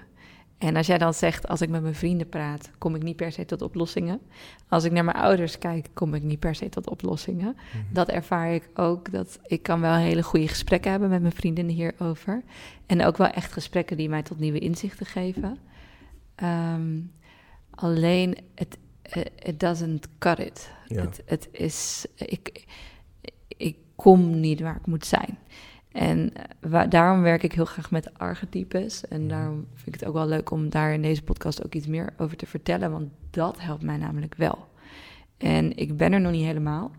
En als jij dan zegt, als ik met mijn vrienden praat, kom ik niet per se tot oplossingen. Als ik naar mijn ouders kijk, kom ik niet per se tot oplossingen. Mhm. Dat ervaar ik ook, dat ik kan wel hele goede gesprekken hebben met mijn vriendinnen hierover. En ook wel echt gesprekken die mij tot nieuwe inzichten geven. Ehm, alleen, het it doesn't cut it. Het is, ik, ik kom niet waar ik moet zijn. En eh, daarom werk ik heel graag met archetypes. En mhm. daarom vind ik het ook wel leuk om daar in deze podcast ook iets meer over te vertellen. Want dat helpt mij namelijk wel. En ik ben er nog niet helemaal.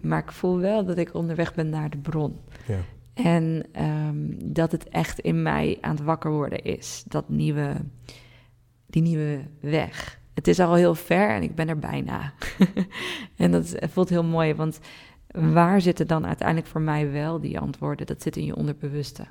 Maar ik voel wel dat ik onderweg ben naar de bron. Ja. En ehm, dat het echt in mij aan het wakker worden is. Dat nieuwe, die nieuwe weg. Het is al heel ver en ik ben er bijna. en dat voelt heel mooi, want waar zitten dan uiteindelijk voor mij wel die antwoorden? Dat zit in je onderbewuste.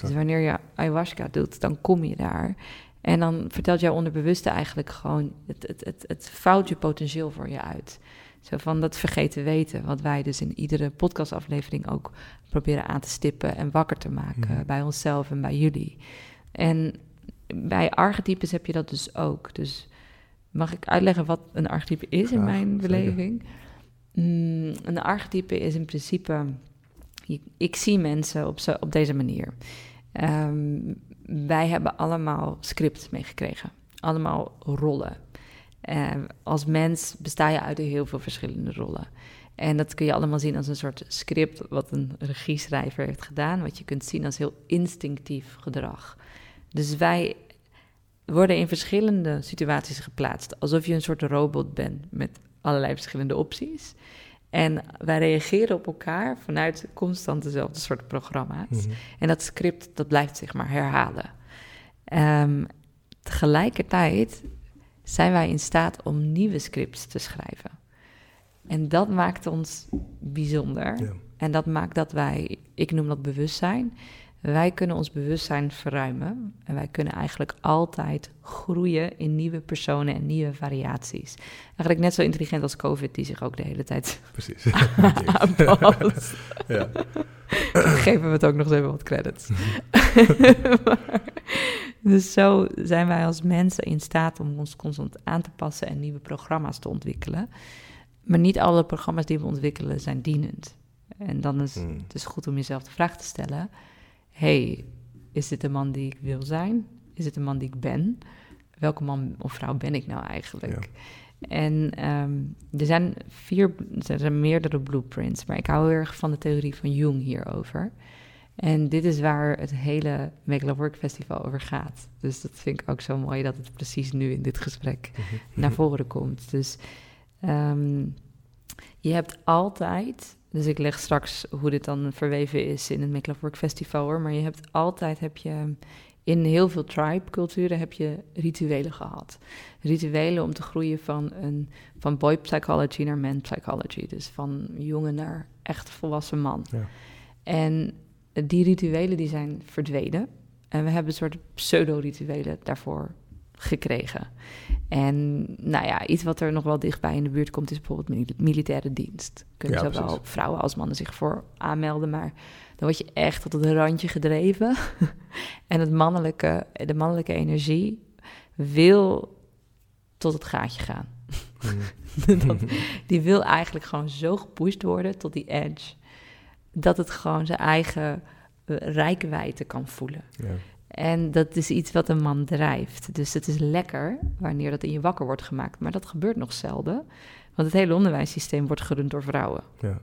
Dus wanneer je ayahuasca doet, dan kom je daar. En dan vertelt jouw onderbewuste eigenlijk gewoon, het, het, het, het vouwt je potentieel voor je uit. Zo van dat vergeten weten, wat wij dus in iedere podcastaflevering ook proberen aan te stippen en wakker te maken mhm. bij onszelf en bij jullie. En bij archetypes heb je dat dus ook. Dus mag ik uitleggen wat een archetype is in mijn beleving? Mm, een archetype is in principe. Ik zie mensen op, zo, op deze manier. Ehm, wij hebben allemaal scripts meegekregen, allemaal rollen. Uh, als mens besta je uit heel veel verschillende rollen. En dat kun je allemaal zien als een soort script wat een regieschrijver heeft gedaan, wat je kunt zien als heel instinctief gedrag. Dus wij worden in verschillende situaties geplaatst, alsof je een soort robot bent met allerlei verschillende opties. En wij reageren op elkaar vanuit constant dezelfde soort programma's. Mhm. En dat script, dat blijft zich maar herhalen. Um, tegelijkertijd zijn wij in staat om nieuwe scripts te schrijven. En dat maakt ons bijzonder. En dat maakt dat wij, ik noem dat bewustzijn, wij kunnen ons bewustzijn verruimen. En wij kunnen eigenlijk altijd groeien in nieuwe personen en nieuwe variaties. Eigenlijk net zo intelligent als COVID, die zich ook de hele tijd Precies. aanpast. ja. Geven we het ook nog eens even wat credits. dus zo zijn wij als mensen in staat om ons constant aan te passen en nieuwe programma's te ontwikkelen. Maar niet alle programma's die we ontwikkelen zijn dienend. En dan is hmm. het dus goed om jezelf de vraag te stellen: hey, is dit de man die ik wil zijn? Is het de man die ik ben? Welke man of vrouw ben ik nou eigenlijk? En ehm, er zijn vier, er zijn meerdere blueprints, maar ik hou heel erg van de theorie van Jung hierover. En dit is waar het hele Make Love Work Festival over gaat. Dus dat vind ik ook zo mooi dat het precies nu in dit gesprek mhm. naar voren komt. Dus ehm, je hebt altijd, dus ik leg straks hoe dit dan verweven is in het Make Love Work Festival hoor, maar je hebt altijd, heb je in heel veel tribe-culturen heb je rituelen gehad. Rituelen om te groeien van, een, van boy psychology naar man psychology. Dus van jongen naar echt volwassen man. Ja. En die rituelen die zijn verdwenen. En we hebben een soort pseudo-rituelen daarvoor gekregen. En nou ja, iets wat er nog wel dichtbij in de buurt komt, is bijvoorbeeld militaire dienst. Kunnen ja, zowel vrouwen als mannen zich voor aanmelden, maar dan word je echt tot het randje gedreven. en het mannelijke, de mannelijke energie wil tot het gaatje gaan. Mm. die wil eigenlijk gewoon zo gepusht worden tot die edge dat het gewoon zijn eigen uh, rijkwijde kan voelen. Ja. En dat is iets wat een man drijft. Dus het is lekker wanneer dat in je wakker wordt gemaakt. Maar dat gebeurt nog zelden. Want het hele onderwijssysteem wordt gerund door vrouwen. Ja.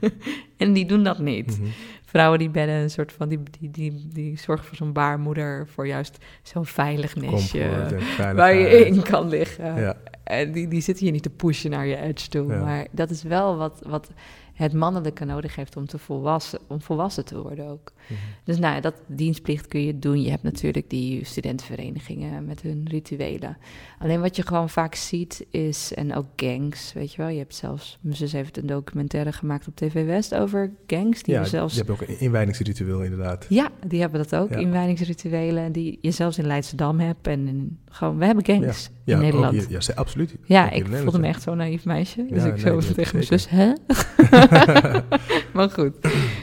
en die doen dat niet. Mhm. Vrouwen die bedden een soort van, die, die, die, die zorgen voor zo'n baarmoeder, voor juist zo'n veilig nestje waar je in kan liggen. Ja. En die, die zitten hier niet te pushen naar je edge toe. Maar dat is wel wat, wat het mannelijke nodig heeft om, te volwassen, om volwassen te worden ook. Mhm. Dus nou, dat dienstplicht kun je doen. Je hebt natuurlijk die studentenverenigingen met hun rituelen. Alleen wat je gewoon vaak ziet is, en ook gangs, weet je wel. Je hebt zelfs, mijn zus heeft een documentaire gemaakt op TV West over gangs. Die ja, zelfs... je hebt ook een inwijdingsritueel inderdaad. Ja, die hebben dat ook, ja. inwijdingsrituelen. Die je zelfs in Leidschendam hebt. En in, gewoon, we hebben gangs ja. in Nederland. ja, absoluut. Ja, ik voelde me echt zo'n naïef meisje. Dus ik nee, zo tegen mijn zus, hè? maar goed,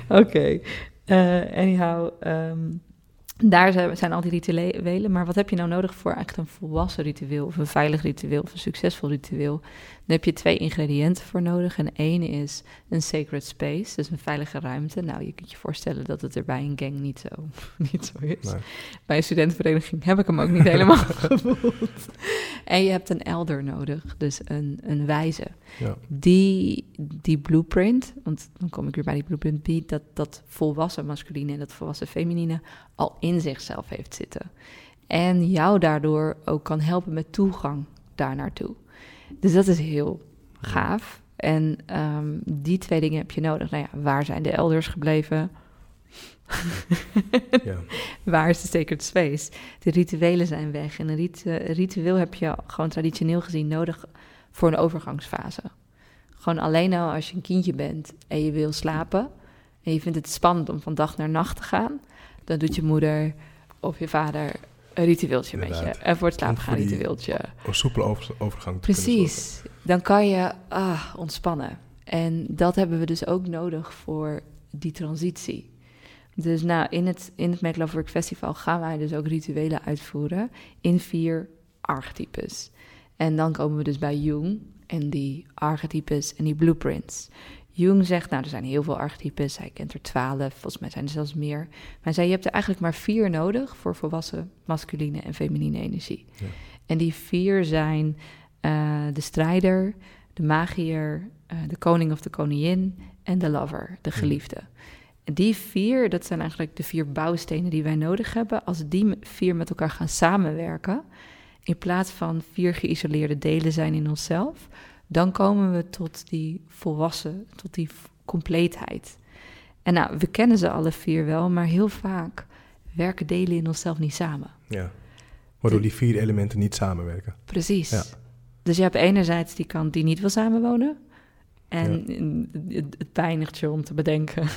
oké. Okay. Uh, anyhow, um, daar zijn al die rituelen. Maar wat heb je nou nodig voor echt een volwassen ritueel... of een veilig ritueel of een succesvol ritueel? Dan heb je twee ingrediënten voor nodig. En één is een sacred space, dus een veilige ruimte. Nou, je kunt je voorstellen dat het er bij een gang niet zo, niet zo is. Nee. Bij een studentenvereniging heb ik hem ook niet helemaal gevoeld. En je hebt een elder nodig, dus een, een wijze. Ja. Die, die blueprint, want dan kom ik weer bij die blueprint, die dat, dat volwassen masculine en dat volwassen feminine al in zichzelf heeft zitten. En jou daardoor ook kan helpen met toegang daar naartoe. Dus dat is heel gaaf. En ehm, die twee dingen heb je nodig. Nou ja, waar zijn de elders gebleven? Ja. Waar is de sacred space? De rituelen zijn weg. En een rit- ritueel heb je gewoon traditioneel gezien nodig voor een overgangsfase. Gewoon alleen al als je een kindje bent en je wil slapen... en je vindt het spannend om van dag naar nacht te gaan... dan doet je moeder of je vader een ritueeltje met je. En voor het slapen gaan ritueeltje. Een soepele over- overgang te. Precies. Dan kan je ah, ontspannen. En dat hebben we dus ook nodig voor die transitie. Dus nou, in het, in het Make Love Work Festival gaan wij dus ook rituelen uitvoeren in vier archetypes. En dan komen we dus bij Jung en die archetypes en die blueprints. Jung zegt, nou, er zijn heel veel archetypes. Hij kent er twaalf, volgens mij zijn er zelfs meer. Maar hij zei, je hebt er eigenlijk maar vier nodig voor volwassen masculine en feminine energie. Ja. En die vier zijn eh, de strijder, de magier, eh, de koning of de koningin en de lover, de Ja. geliefde. En die vier, dat zijn eigenlijk de vier bouwstenen die wij nodig hebben. Als die vier met elkaar gaan samenwerken, in plaats van vier geïsoleerde delen zijn in onszelf, dan komen we tot die volwassen, tot die compleetheid. En nou, we kennen ze alle vier wel, maar heel vaak werken delen in onszelf niet samen. Ja. Waardoor die vier elementen niet samenwerken. Precies. Ja. Dus je hebt enerzijds die kant die niet wil samenwonen. En het, het pijnigt je om te bedenken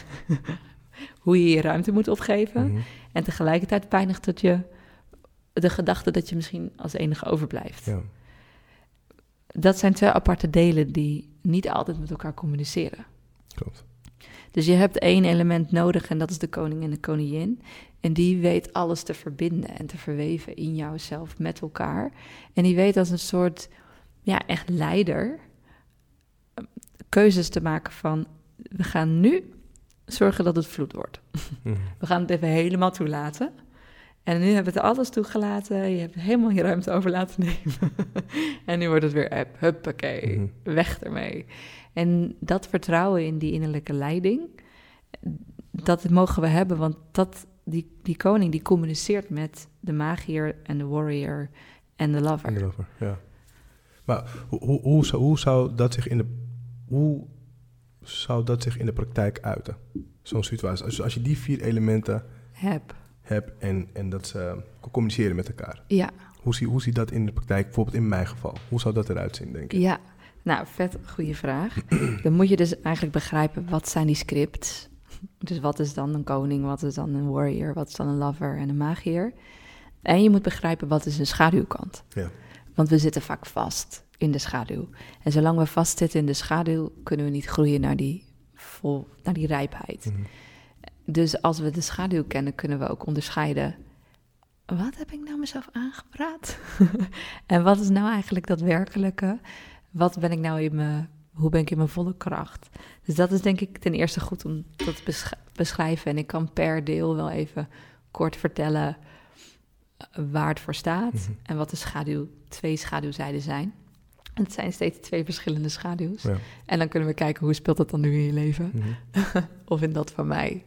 hoe je je ruimte moet opgeven. Mhm. En tegelijkertijd pijnigt het je de gedachte dat je misschien als enige overblijft. Ja. Dat zijn twee aparte delen die niet altijd met elkaar communiceren. Klopt. Dus je hebt één element nodig en dat is de koning en de koningin. En die weet alles te verbinden en te verweven in jouzelf met elkaar. En die weet als een soort, ja, echt leider eh, keuzes te maken van... we gaan nu zorgen dat het vloed wordt. Mhm. We gaan het even helemaal toelaten. En nu hebben we het alles toegelaten. Je hebt helemaal je ruimte over laten nemen. en nu wordt het weer app. Huppakee. Mhm. Weg ermee. En dat vertrouwen in die innerlijke leiding, dat mogen we hebben. Want dat, die, die koning die communiceert met de magier en de warrior en de lover. En erover, ja. Maar hoe, hoe, hoe, zou, hoe zou dat zich in de hoe zou dat zich in de praktijk uiten? Zo'n situatie. Als, als je die vier elementen Heb. en, en dat ze communiceren met elkaar. Ja, Hoe zie, hoe ziet dat in de praktijk, bijvoorbeeld in mijn geval? Hoe zou dat eruit zien, denk ik? ja. Nou, vet goede vraag. Dan moet je dus eigenlijk begrijpen, wat zijn die scripts? Dus wat is dan een koning, wat is dan een warrior, wat is dan een lover en een magier? En je moet begrijpen, wat is een schaduwkant? Ja. Want we zitten vaak vast in de schaduw. En zolang we vastzitten in de schaduw, kunnen we niet groeien naar die, vol, naar die rijpheid. Mhm. Dus als we de schaduw kennen, kunnen we ook onderscheiden. Wat heb ik nou mezelf aangepraat? en wat is nou eigenlijk dat werkelijke? Wat ben ik nou in mijn, hoe ben ik in mijn volle kracht? Dus dat is denk ik ten eerste goed om dat te besch- beschrijven. En ik kan per deel wel even kort vertellen eh, waar het voor staat Mhm. en wat de schaduw, twee schaduwzijden zijn. Het zijn steeds twee verschillende schaduws. Ja. En dan kunnen we kijken hoe speelt dat dan nu in je leven Mhm. of in dat van mij.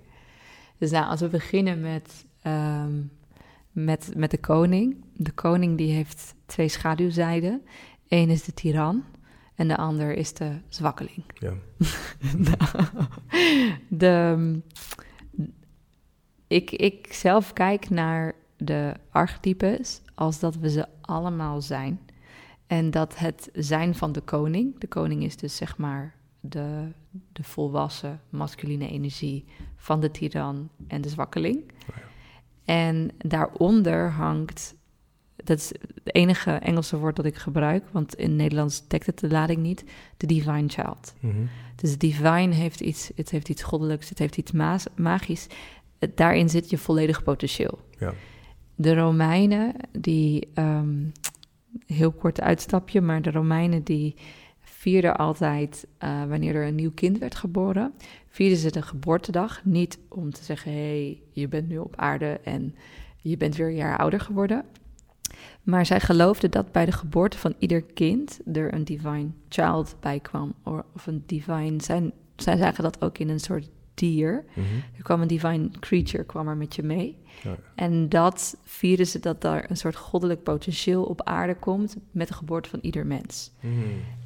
Dus nou, als we beginnen met, ehm, met, met de koning. De koning die heeft twee schaduwzijden. Eén is de tiran en de ander is de zwakkeling. Ja. Nou, de, ik, ik zelf kijk naar de archetypes als dat we ze allemaal zijn. En dat het zijn van de koning, de koning is dus zeg maar de, de volwassen masculine energie van de tiran en de zwakkeling. Oh ja. En daaronder hangt, dat is het enige Engelse woord dat ik gebruik, want in Nederlands dekt het de lading niet, de divine child. Mhm. Dus divine heeft iets, het heeft iets goddelijks, het heeft iets magisch. Daarin zit je volledig potentieel. Ja. De Romeinen, die, ehm, heel kort uitstapje, maar de Romeinen die vierden altijd uh, wanneer er een nieuw kind werd geboren, vierden ze de geboortedag niet om te zeggen: hé, hey, je bent nu op aarde en je bent weer een jaar ouder geworden. Maar zij geloofden dat bij de geboorte van ieder kind er een divine child bij kwam. Of een divine. Zij, zij zagen dat ook in een soort dier. Mhm. Er kwam een divine creature kwam er met je mee. Ja. En dat vierden ze dat daar een soort goddelijk potentieel op aarde komt met de geboorte van ieder mens. Mhm.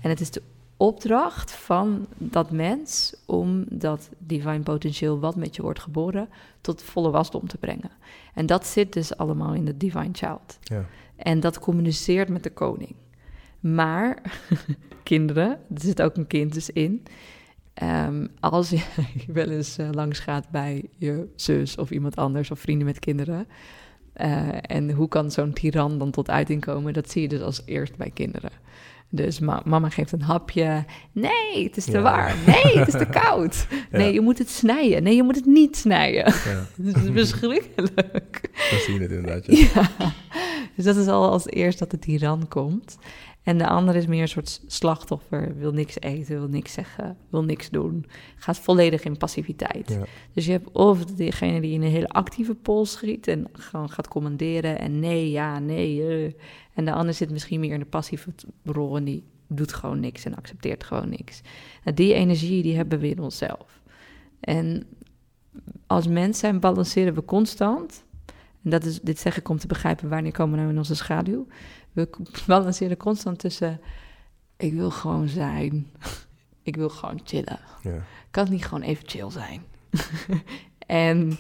En het is de opdracht van dat mens om dat divine potentieel wat met je wordt geboren tot volle wasdom te brengen. En dat zit dus allemaal in de divine child. Ja. En dat communiceert met de koning. Maar kinderen, er zit ook een kind dus in. Um, als je wel eens uh, langs gaat bij je zus of iemand anders of vrienden met kinderen. Uh, en hoe kan zo'n tiran dan tot uiting komen? Dat zie je dus als eerst bij kinderen. Dus mama geeft een hapje. Nee, het is te warm. Nee, het is te koud. Nee, je moet het snijden. Nee, je moet het niet snijden. Ja. dat is verschrikkelijk. Dan zie je het inderdaad. Ja. Dus dat is al als eerst dat de tiran komt. En de andere is meer een soort slachtoffer. Wil niks eten, wil niks zeggen, wil niks doen. Gaat volledig in passiviteit. Dus je hebt of degene die in een hele actieve pols schiet en gewoon gaat commanderen en nee, ja, nee. Uh. En de ander zit misschien meer in de passieve rol en die doet gewoon niks en accepteert gewoon niks. Nou, die energie die hebben we in onszelf. En als mens zijn balanceren we constant. En dat is, dit zeg ik om te begrijpen wanneer komen we nou in onze schaduw. We balanceren constant tussen, ik wil gewoon zijn. ik wil gewoon chillen. Ja. Kan het niet gewoon even chill zijn? en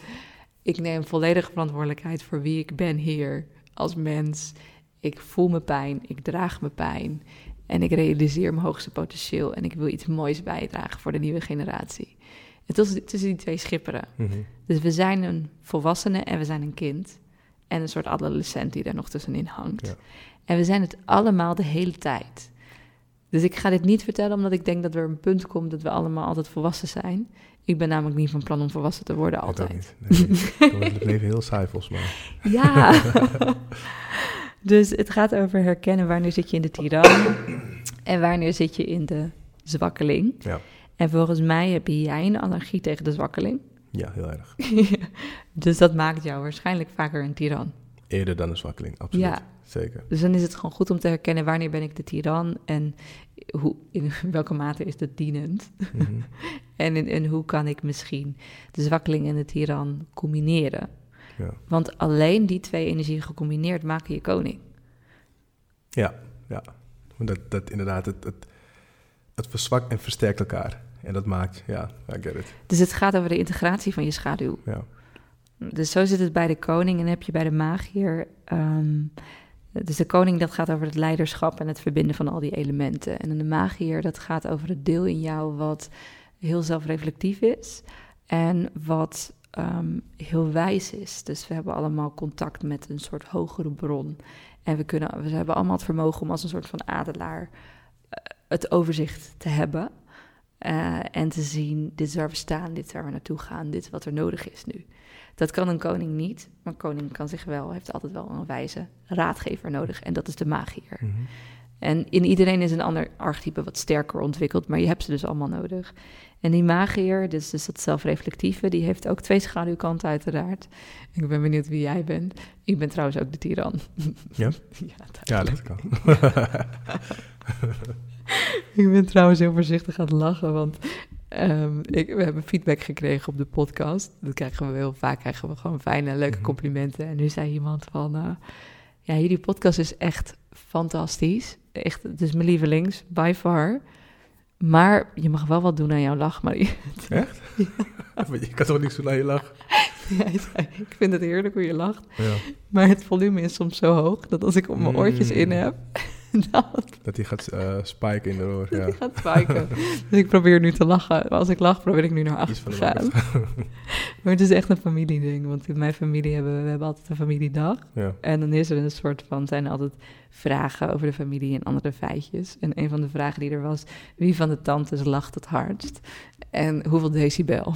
ik neem volledige verantwoordelijkheid voor wie ik ben hier als mens. Ik voel mijn pijn, ik draag mijn pijn en ik realiseer mijn hoogste potentieel en ik wil iets moois bijdragen voor de nieuwe generatie. Het is tussen die twee schipperen. Mhm. Dus we zijn een volwassene en we zijn een kind. En een soort adolescent die daar nog tussenin hangt. Ja. En we zijn het allemaal de hele tijd. Dus ik ga dit niet vertellen omdat ik denk dat er een punt komt dat we allemaal altijd volwassen zijn. Ik ben namelijk niet van plan om volwassen te worden altijd. Nee, Dan wordt het leven heel saai volgens mij. Ja. dus het gaat over herkennen wanneer zit je in de tiran en wanneer zit je in de zwakkeling. Ja. En volgens mij heb jij een allergie tegen de zwakkeling. Ja, heel erg. dus dat maakt jou waarschijnlijk vaker een tiran. Eerder dan een zwakkeling, absoluut. Ja. Zeker. Dus dan is het gewoon goed om te herkennen wanneer ben ik de tiran en hoe, in welke mate is dat dienend. Mhm. en, in, en hoe kan ik misschien de zwakkeling en de tiran combineren. Ja. Want alleen die twee energieën gecombineerd maken je koning. Ja, ja. Dat, dat inderdaad, het, het, het verzwakt en versterkt elkaar. En dat maakt, ja, I get it. Dus het gaat over de integratie van je schaduw. Ja. Dus zo zit het bij de koning en heb je bij de magier. Um, dus de koning, dat gaat over het leiderschap en het verbinden van al die elementen. En de magier, dat gaat over het deel in jou wat heel zelfreflectief is en wat um, heel wijs is. Dus we hebben allemaal contact met een soort hogere bron. En we, kunnen, we hebben allemaal het vermogen om als een soort van adelaar uh, het overzicht te hebben. Uh, en te zien, dit is waar we staan, dit is waar we naartoe gaan, dit is wat er nodig is nu. Dat kan een koning niet, maar een koning kan zich wel, heeft altijd wel een wijze raadgever nodig. En dat is de magier. Mhm. En in iedereen is een ander archetype wat sterker ontwikkeld, maar je hebt ze dus allemaal nodig. En die magier, dus, dus dat zelfreflectieve, die heeft ook twee schaduwkanten uiteraard. Ik ben benieuwd wie jij bent. Ik ben trouwens ook de tiran. Ja? ja, dat kan. ik ben trouwens heel voorzichtig aan het lachen, want um, ik, we hebben feedback gekregen op de podcast. Dat krijgen we heel vaak, krijgen we gewoon fijne, leuke mhm. complimenten. En nu zei iemand van, uh, ja, jullie podcast is echt fantastisch. Echt, het is mijn lievelings, by far. Maar je mag wel wat doen aan jouw lach, Marie. Echt? Ja. je kan toch niks doen aan je lach? Ja, ik vind het heerlijk hoe je lacht. Ja. Maar het volume is soms zo hoog dat als ik op mijn oortjes in mm. heb, dat. Dat hij gaat uh, spiken in de oor, ja. hij gaat spiken. dus ik probeer nu te lachen. Als ik lach, probeer ik nu naar achter te gaan. maar het is echt een familieding. Want in mijn familie hebben we, hebben altijd een familiedag. Ja. En dan is er een soort van, zijn er altijd vragen over de familie en andere feitjes. En een van de vragen die er was, wie van de tantes lacht het hardst? En hoeveel decibel?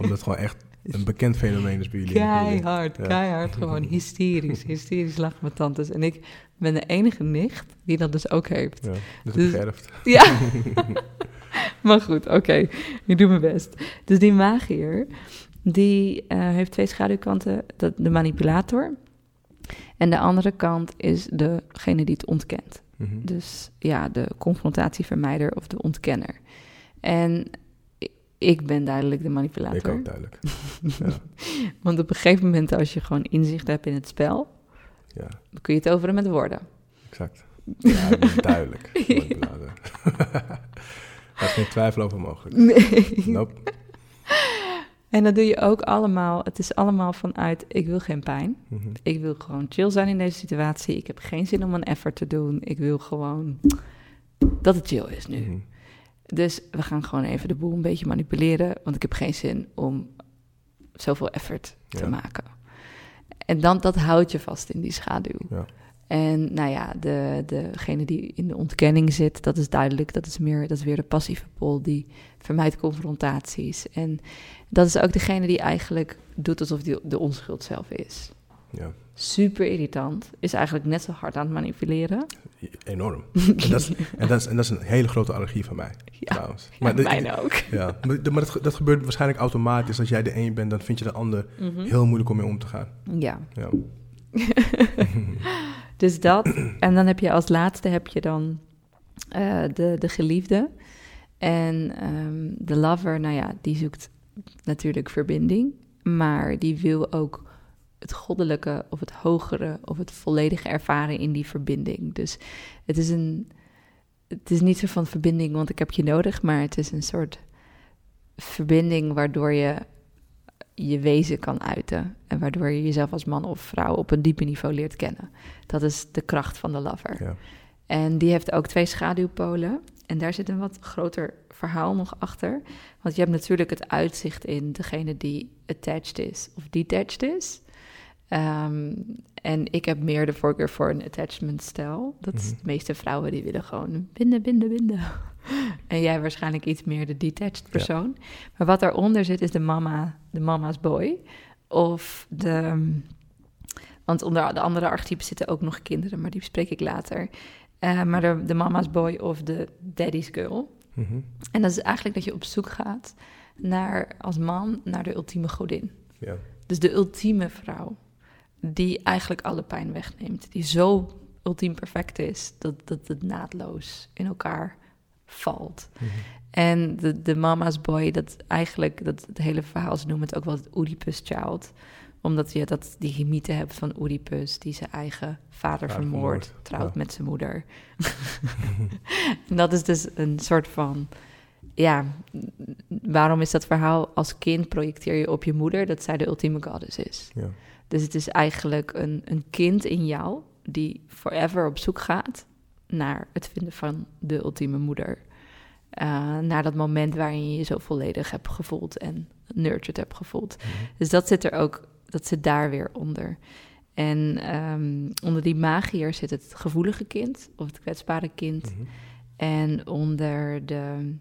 Omdat gewoon echt een bekend fenomeen is bij jullie. Keihard, Ja. keihard. Gewoon hysterisch. Hysterisch lachen mijn tantes. En ik ben de enige nicht die dat dus ook heeft. Ja, dus, Dus- geërfd. Ja. maar goed, oké. Ik doe mijn best. Dus die magier, die eh, heeft twee schaduwkanten. Dat, de manipulator. En de andere kant is degene die het ontkent. Mhm. Dus ja, de confrontatievermijder of de ontkenner. En ik ben duidelijk de Ik manipulator. ook duidelijk. ja, Want op een gegeven moment, als je gewoon inzicht hebt in het spel, ja, dan kun je het overen met de woorden. exact. Ja, duidelijk. manipulator. Daar is geen twijfel over mogelijk. Nee. Nope. En dat doe je ook allemaal. Het is allemaal vanuit: ik wil geen pijn. Mhm. Ik wil gewoon chill zijn in deze situatie. Ik heb geen zin om een effort te doen. Ik wil gewoon dat het chill is nu. Mhm. Dus we gaan gewoon even de boel een beetje manipuleren. Want ik heb geen zin om zoveel effort te Ja. maken. En dan, dat houdt je vast in die schaduw. Ja. En nou ja, de, degene die in de ontkenning zit, dat is duidelijk. Dat is, meer, dat is weer de passieve pol die vermijdt confrontaties. En dat is ook degene die eigenlijk doet alsof die de onschuld zelf is. Ja, Super irritant. Is eigenlijk net zo hard aan het manipuleren. Enorm. En dat, is, en, dat is, en dat is een hele grote allergie van mij, Ja, trouwens. ja, dit- mijne ook. Ja, maar, maar dat, dat gebeurt waarschijnlijk automatisch. Als jij de een bent, dan vind je de ander Mhm. heel moeilijk om mee om te gaan. Ja, Ja. dus dat. En dan heb je als laatste heb je dan eh, de, de geliefde. En ehm, de lover, nou ja, die zoekt natuurlijk verbinding. Maar die wil ook het goddelijke of het hogere of het volledige ervaren in die verbinding. Dus het is een. Het is niet zo van verbinding, want ik heb je nodig, maar het is een soort verbinding waardoor je je wezen kan uiten. En waardoor je jezelf als man of vrouw op een dieper niveau leert kennen. Dat is de kracht van de lover. Ja. En die heeft ook twee schaduwpolen. En daar zit een wat groter verhaal nog achter. Want je hebt natuurlijk het uitzicht in degene die attached is of detached is. Ehm, en ik heb meer de voorkeur voor een attachment stijl. Dat is Mhm. de meeste vrouwen die willen gewoon binden, binden, binden. en jij waarschijnlijk iets meer de detached persoon. Maar wat daaronder zit is de mama, de mama's boy. Of de... Want onder de andere archetypen zitten ook nog kinderen, maar die bespreek ik later. Eh, maar de, de mama's boy of de daddy's girl. Mhm. En dat is eigenlijk dat je op zoek gaat naar, als man naar de ultieme godin. ja. Dus de ultieme vrouw, die eigenlijk alle pijn wegneemt. Die zo ultiem perfect is, dat, dat het naadloos in elkaar valt. Mhm. En de, de mama's boy, dat eigenlijk, dat het hele verhaal, ze noemen het ook wel het Oedipus child. Omdat je dat, die mythe hebt van Oedipus, die zijn eigen vader vermoordt, trouwt ja. met zijn moeder. en dat is dus een soort van, ja, waarom is dat verhaal als kind projecteer je op je moeder dat zij de ultieme goddess is? Ja. Dus het is eigenlijk een, een kind in jou die forever op zoek gaat naar het vinden van de ultieme moeder. Eh, naar dat moment waarin je je zo volledig hebt gevoeld en nurtured hebt gevoeld. Mhm. Dus dat zit er ook, dat zit daar weer onder. En ehm, onder die magier zit het gevoelige kind of het kwetsbare kind. Mhm. En onder de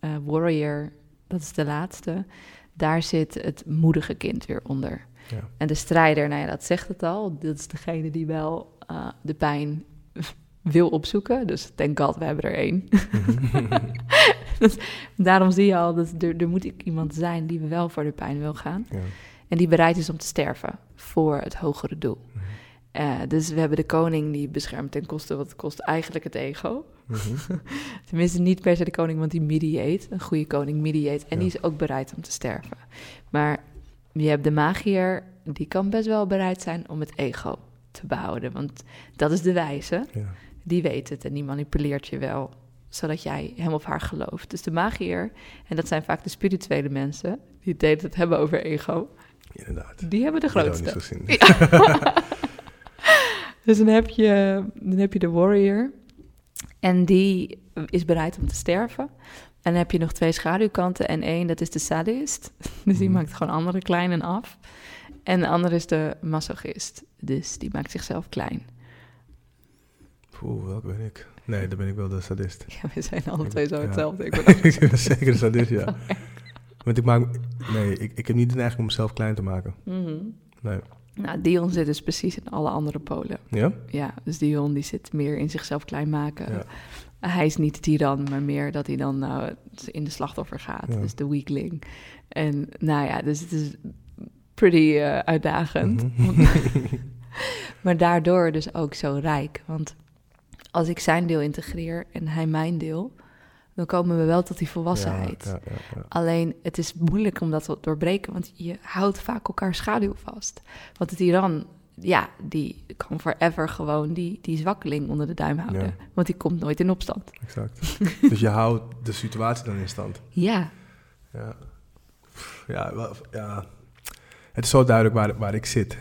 eh, warrior, dat is de laatste, daar zit het moedige kind weer onder. Ja. En de strijder, nou ja, dat zegt het al. Dat is degene die wel eh, de pijn wil opzoeken. Dus thank god, we hebben er één. Dus daarom zie je al dat er, er moet iemand zijn die wel voor de pijn wil gaan. Ja. En die bereid is om te sterven voor het hogere doel. Mhm. Eh, dus we hebben de koning die beschermt ten koste wat het kost eigenlijk het ego. Mhm. Tenminste, niet per se de koning, want die mediate. Een goede koning mediate. En Ja. die is ook bereid om te sterven. Maar je hebt de magier, die kan best wel bereid zijn om het ego te behouden. Want dat is de wijze. Ja. Die weet het en die manipuleert je wel, zodat jij hem of haar gelooft. Dus de magier, en dat zijn vaak de spirituele mensen, die het de hele tijd hebben over ego, Inderdaad. die hebben de grootste. Dus dan heb, je, dan heb je de warrior. En die is bereid om te sterven. En dan heb je nog twee schaduwkanten. En één, dat is de sadist. Dus die Mhm. maakt gewoon anderen klein en af. En de andere is de masochist. Dus die maakt zichzelf klein. Oeh, welke ben ik? Nee, dan ben ik wel de sadist. Ja, we zijn alle twee zo Ja. hetzelfde. Ik ben ik ben zeker een sadist, ja. Want ik maak... Nee, ik, ik heb niet de neiging om mezelf klein te maken. Mhm. Nee. Nou, Dion zit dus precies in alle andere polen. Ja? Ja, dus Dion die zit meer in zichzelf klein maken. Ja. Hij is niet de tiran, maar meer dat hij dan nou in de slachtoffer gaat. Ja. Dus de weakling. En nou ja, dus het is pretty eh, uitdagend. Mhm. maar daardoor dus ook zo rijk. Want als ik zijn deel integreer en hij mijn deel... dan komen we wel tot die volwassenheid. Ja, ja. Alleen het is moeilijk om dat te doorbreken, want je houdt vaak elkaar schaduw vast. Want de tiran, ja, die kan forever gewoon die, die zwakkeling onder de duim houden. Ja. Want die komt nooit in opstand. Exact. dus je houdt de situatie dan in stand. Ja, Ja. Ja, ja. Het is zo duidelijk waar, waar ik zit.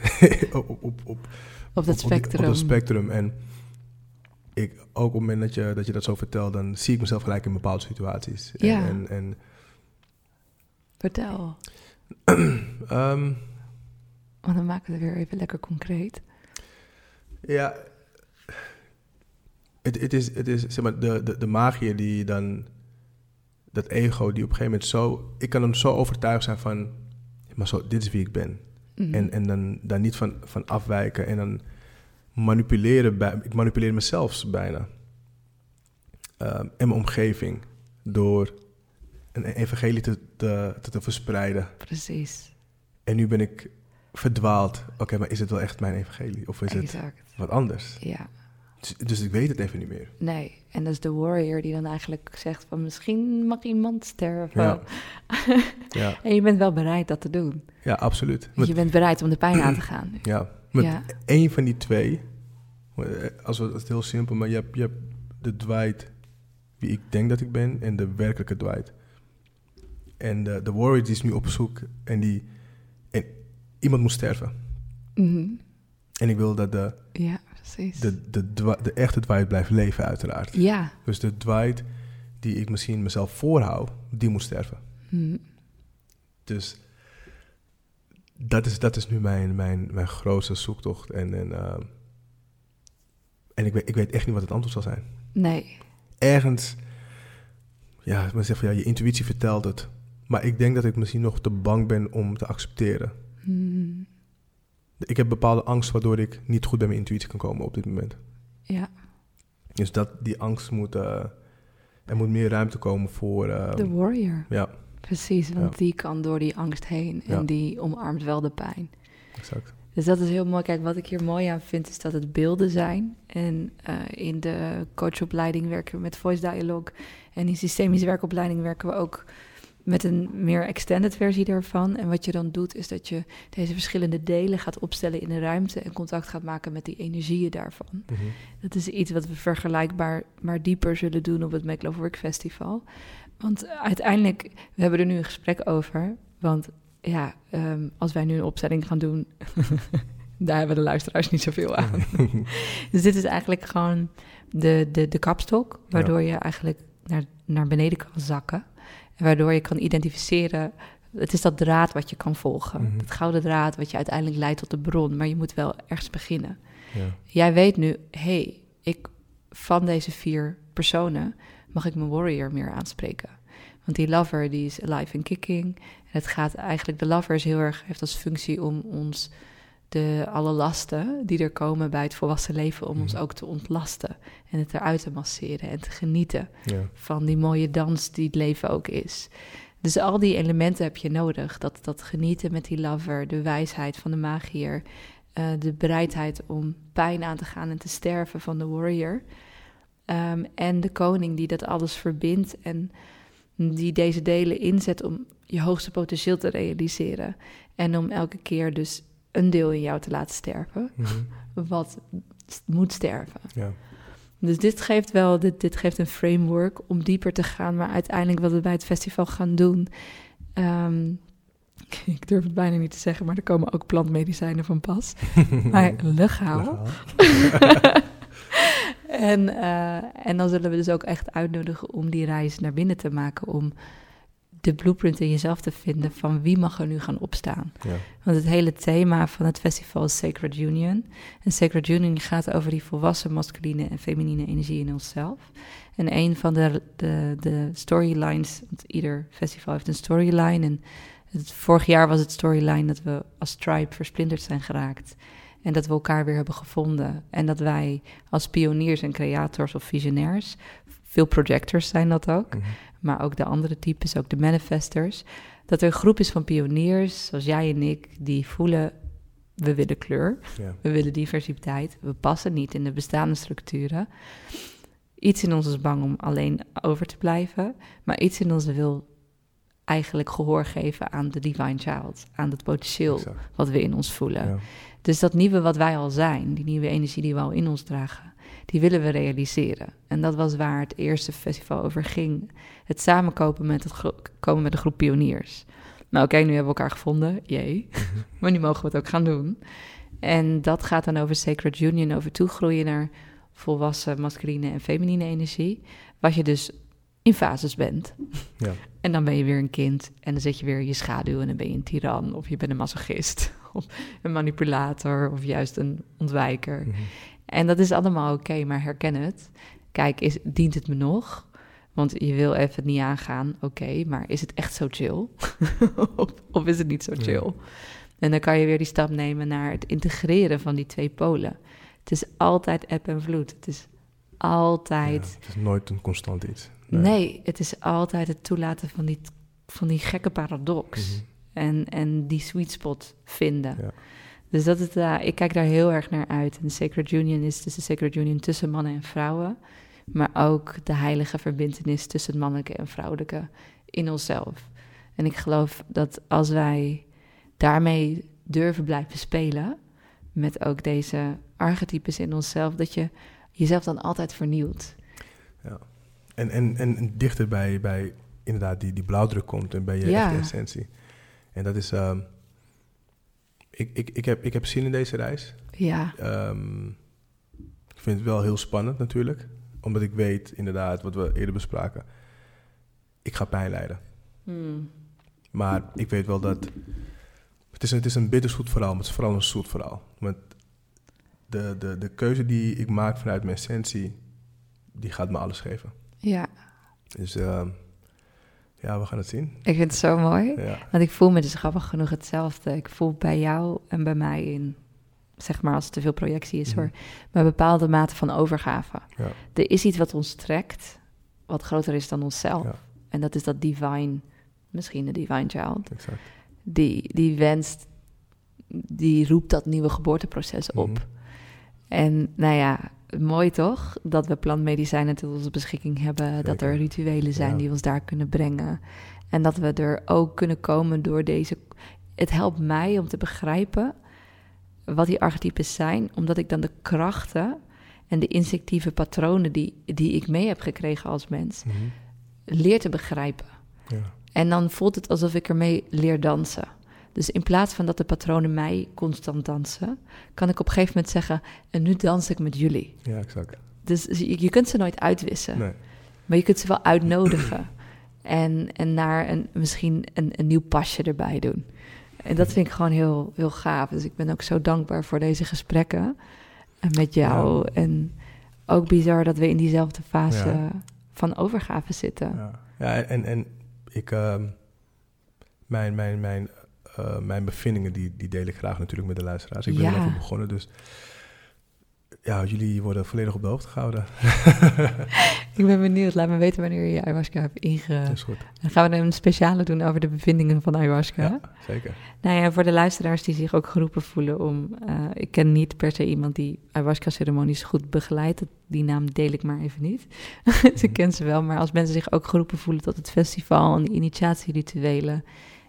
op, op, op, op, op dat spectrum. Op dat spectrum. En ik, ook op het moment dat je, dat je dat zo vertelt, dan zie ik mezelf gelijk in bepaalde situaties. En, Ja. En, en, Vertel, ehm, want dan maken we het weer even lekker concreet. ja, het, het is, het is zeg maar, de, de, de magie die dan, dat ego die op een gegeven moment zo, ik kan hem zo overtuigd zijn van, maar zo, dit is wie ik ben. Mhm. En, en dan daar niet van, van afwijken en dan manipuleren. Bij, ik manipuleer mezelf bijna. Ehm, en mijn omgeving. Door een evangelie te, te, te, te verspreiden. Precies, En nu ben ik verdwaald. Oké, maar is het wel echt mijn evangelie? Of is het wat anders? Ja, Dus, dus ik weet het even niet meer. nee. En dat is de warrior die dan eigenlijk zegt van misschien mag iemand sterven. Ja. Ja, En je bent wel bereid dat te doen. ja absoluut. Want je bent bereid om de pijn aan te gaan. nu. ja, met Ja. één van die twee. eh, Als we, het is heel simpel, maar je hebt, je hebt de Dwight wie ik denk dat ik ben en de werkelijke Dwight. En de, de warrior die is nu op zoek en die... Iemand moet sterven. Mhm. En ik wil dat de, Ja, precies. de, de, de echte Dwight blijft leven uiteraard. Ja. Dus de Dwight die ik misschien mezelf voorhoud, die moet sterven. Mhm. Dus dat is, dat is nu mijn, mijn, mijn grootste zoektocht. En, en, ehm, en ik, weet, ik weet echt niet wat het antwoord zal zijn. Nee. Ergens, ja, men zegt van ja, je intuïtie vertelt het. Maar ik denk dat ik misschien nog te bang ben om te accepteren. Mhm. Ik heb bepaalde angst waardoor ik niet goed bij mijn intuïtie kan komen op dit moment. Ja, Dus dat, die angst moet, eh, er moet meer ruimte komen voor, eh, de warrior. ja, Precies, want Ja. die kan door die angst heen en Ja. die omarmt wel de pijn. exact. Dus dat is heel mooi. Kijk, wat ik hier mooi aan vind, is dat het beelden zijn. En eh, in de coachopleiding werken we met voice dialogue. En in systemische werkopleiding werken we ook met een meer extended versie daarvan. En wat je dan doet, is dat je deze verschillende delen gaat opstellen in de ruimte en contact gaat maken met die energieën daarvan. Mhm. Dat is iets wat we vergelijkbaar, maar dieper zullen doen op het Make Love Work Festival. Want uiteindelijk, we hebben er nu een gesprek over. Want ja, ehm, als wij nu een opstelling gaan doen, daar hebben de luisteraars niet zoveel aan. dus dit is eigenlijk gewoon de, de, de kapstok, waardoor je eigenlijk naar, naar beneden kan zakken. Waardoor je kan identificeren. Het is dat draad wat je kan volgen. Mhm. Het gouden draad wat je uiteindelijk leidt tot de bron. Maar je moet wel ergens beginnen. ja. Jij weet nu, hey, ik van deze vier personen mag ik mijn warrior meer aanspreken. Want die lover die is alive and kicking. En het gaat eigenlijk, de lover is heel erg, heeft als functie om ons de, alle lasten die er komen bij het volwassen leven, om ons Mhm. ook te ontlasten. En het eruit te masseren en te genieten ja. van die mooie dans die het leven ook is. Dus al die elementen heb je nodig. Dat, dat genieten met die lover, de wijsheid van de magier, eh, de bereidheid om pijn aan te gaan en te sterven van de warrior. Ehm, en de koning die dat alles verbindt en die deze delen inzet om je hoogste potentieel te realiseren. En om elke keer dus een deel in jou te laten sterven, Mhm. wat moet sterven. ja. Dus dit geeft wel, dit, dit geeft een framework om dieper te gaan. Maar uiteindelijk wat we bij het festival gaan doen. ehm, ik durf het bijna niet te zeggen, maar er komen ook plantmedicijnen van pas. Maar legaal. Legaal. en, eh, en dan zullen we dus ook echt uitnodigen om die reis naar binnen te maken. Om de blueprint in jezelf te vinden van wie mag er nu gaan opstaan. Ja. Want het hele thema van het festival is Sacred Union. En Sacred Union gaat over die volwassen masculine en feminine energie in onszelf. En een van de, de, de storylines, want ieder festival heeft een storyline. En het, vorig jaar was het storyline dat we als tribe versplinterd zijn geraakt. En dat we elkaar weer hebben gevonden. En dat wij als pioniers en creators of visionairs, veel projectors zijn dat ook, Mhm. maar ook de andere types, ook de manifestors, dat er een groep is van pioniers, zoals jij en ik, die voelen, we willen kleur, we willen diversiteit, we passen niet in de bestaande structuren. Iets in ons is bang om alleen over te blijven, maar iets in ons wil eigenlijk gehoor geven aan de divine child, aan het potentieel Exact. wat we in ons voelen. Ja. Dus dat nieuwe wat wij al zijn, die nieuwe energie die we al in ons dragen, die willen we realiseren. En dat was waar het eerste festival over ging. Het samenkomen met, het komen met een groep pioniers. Nou oké, nu hebben we elkaar gevonden, jee. maar nu mogen we het ook gaan doen. En dat gaat dan over Sacred Union, over toegroeien naar volwassen masculine en feminine energie. Wat je dus in fases bent. Ja. En dan ben je weer een kind en dan zet je weer je schaduw en dan ben je een tiran of je bent een masochist of een manipulator of juist een ontwijker. Mhm. En dat is allemaal oké, maar herken het. Kijk, is, dient het me nog? Want je wil even het niet aangaan, oké, maar is het echt zo chill? of, of is het niet zo Ja. chill? En dan kan je weer die stap nemen naar het integreren van die twee polen. Het is altijd eb en vloed. Het is altijd Ja, het is nooit een constant iets. Nee. het is altijd het toelaten van die, van die gekke paradox. Mhm. En, en die sweet spot vinden. Ja. Dus dat is, eh, ik kijk daar heel erg naar uit. En Sacred Union is dus de Sacred Union tussen mannen en vrouwen. Maar ook de heilige verbindenis tussen het mannelijke en vrouwelijke in onszelf. En ik geloof dat als wij daarmee durven blijven spelen, met ook deze archetypes in onszelf, dat je jezelf dan altijd vernieuwt. En, en, en dichter bij, bij inderdaad die, die blauwdruk komt en bij je Ja. echte essentie. En dat is... ehm, ik, ik, ik, heb, ik heb zin in deze reis. Ja, Ehm, ik vind het wel heel spannend natuurlijk. Omdat ik weet, inderdaad, wat we eerder bespraken. Ik ga pijn lijden. Hmm. Maar ik weet wel dat... Het is, een- het is een bitterzoet verhaal, maar het is vooral een zoet verhaal. Want de, de, de keuze die ik maak vanuit mijn essentie... die gaat me alles geven. ja. Dus ehm, ja, we gaan het zien. ik vind het zo mooi. Ja, Want ik voel me dus grappig genoeg hetzelfde. Ik voel bij jou en bij mij in, zeg maar als het te veel projectie is Mhm. hoor, maar bepaalde mate van overgave. ja, Er is iets wat ons trekt, wat groter is dan onszelf. Ja. En dat is dat divine, misschien de divine child, exact. die, die wenst, die roept dat nieuwe geboorteproces op. Mhm. En nou ja, mooi toch? Dat we plantmedicijnen tot onze beschikking hebben. Dat er rituelen zijn Ja. die ons daar kunnen brengen. En dat we er ook kunnen komen door deze. Het helpt mij om te begrijpen wat die archetypes zijn, omdat ik dan de krachten en de instinctieve patronen die, die ik mee heb gekregen als mens, Mhm. leer te begrijpen. Ja, En dan voelt het alsof ik ermee leer dansen. Dus in plaats van dat de patronen mij constant dansen, kan ik op een gegeven moment zeggen: En nu dans ik met jullie. ja, exact. Dus je, je kunt ze nooit uitwissen, Nee. maar je kunt ze wel uitnodigen. En, en naar een, misschien een, een nieuw pasje erbij doen. En dat vind ik gewoon heel, heel gaaf. Dus ik ben ook zo dankbaar voor deze gesprekken en met jou. En ook bizar dat we in diezelfde fase Ja. van overgave zitten. Ja, ja en, en ik, ehm, mijn, mijn, mijn, eh, mijn bevindingen, die, die deel ik graag natuurlijk met de luisteraars. Ik ben Ja. er even begonnen, dus ja, jullie worden volledig op de hoogte gehouden. Ik ben benieuwd. Laat me weten wanneer je ayahuasca hebt inge... Dat is goed. Dan gaan we een speciale doen over de bevindingen van ayahuasca. Ja, zeker. Nou ja, voor de luisteraars die zich ook geroepen voelen om... eh, ik ken niet per se iemand die ayahuasca-ceremonies goed begeleidt. Die naam deel ik maar even niet. ze ken ze wel, maar als mensen zich ook geroepen voelen tot het festival... en die initiatierituelen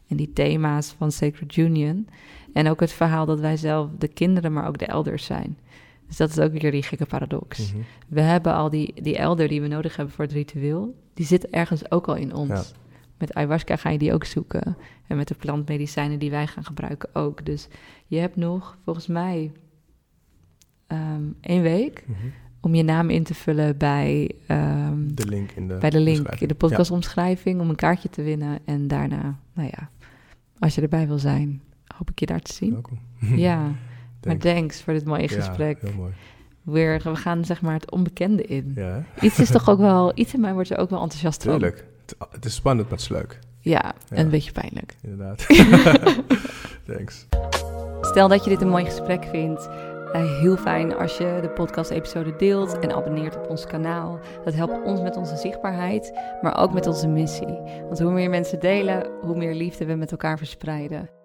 en die thema's van Sacred Union... en ook het verhaal dat wij zelf de kinderen, maar ook de elders zijn... Dus dat is ook weer die gekke paradox. Mhm. We hebben al die, die elder die we nodig hebben voor het ritueel, die zit ergens ook al in ons. Ja. Met ayahuasca ga je die ook zoeken. En met de plantmedicijnen die wij gaan gebruiken ook. Dus je hebt nog, volgens mij, ehm één week Mhm. om je naam in te vullen bij, ehm, De link in de bij de link in de podcastomschrijving om een kaartje te winnen. En daarna, nou ja, als je erbij wil zijn, hoop ik je daar te Ja, zien. welkom. Ja, maar Thanks. voor dit mooie Ja, gesprek. heel mooi. Weer, we gaan zeg maar het onbekende in. Ja? Iets is toch ook wel, iets in mij wordt er ook wel enthousiast van. tuurlijk. Het, het is spannend, maar het is leuk. Ja, Ja. en een beetje pijnlijk. Inderdaad. Thanks. Stel dat je dit een mooi gesprek vindt. Eh, heel fijn als je de podcast-episode deelt en abonneert op ons kanaal. Dat helpt ons met onze zichtbaarheid, maar ook met onze missie. Want hoe meer mensen delen, hoe meer liefde we met elkaar verspreiden.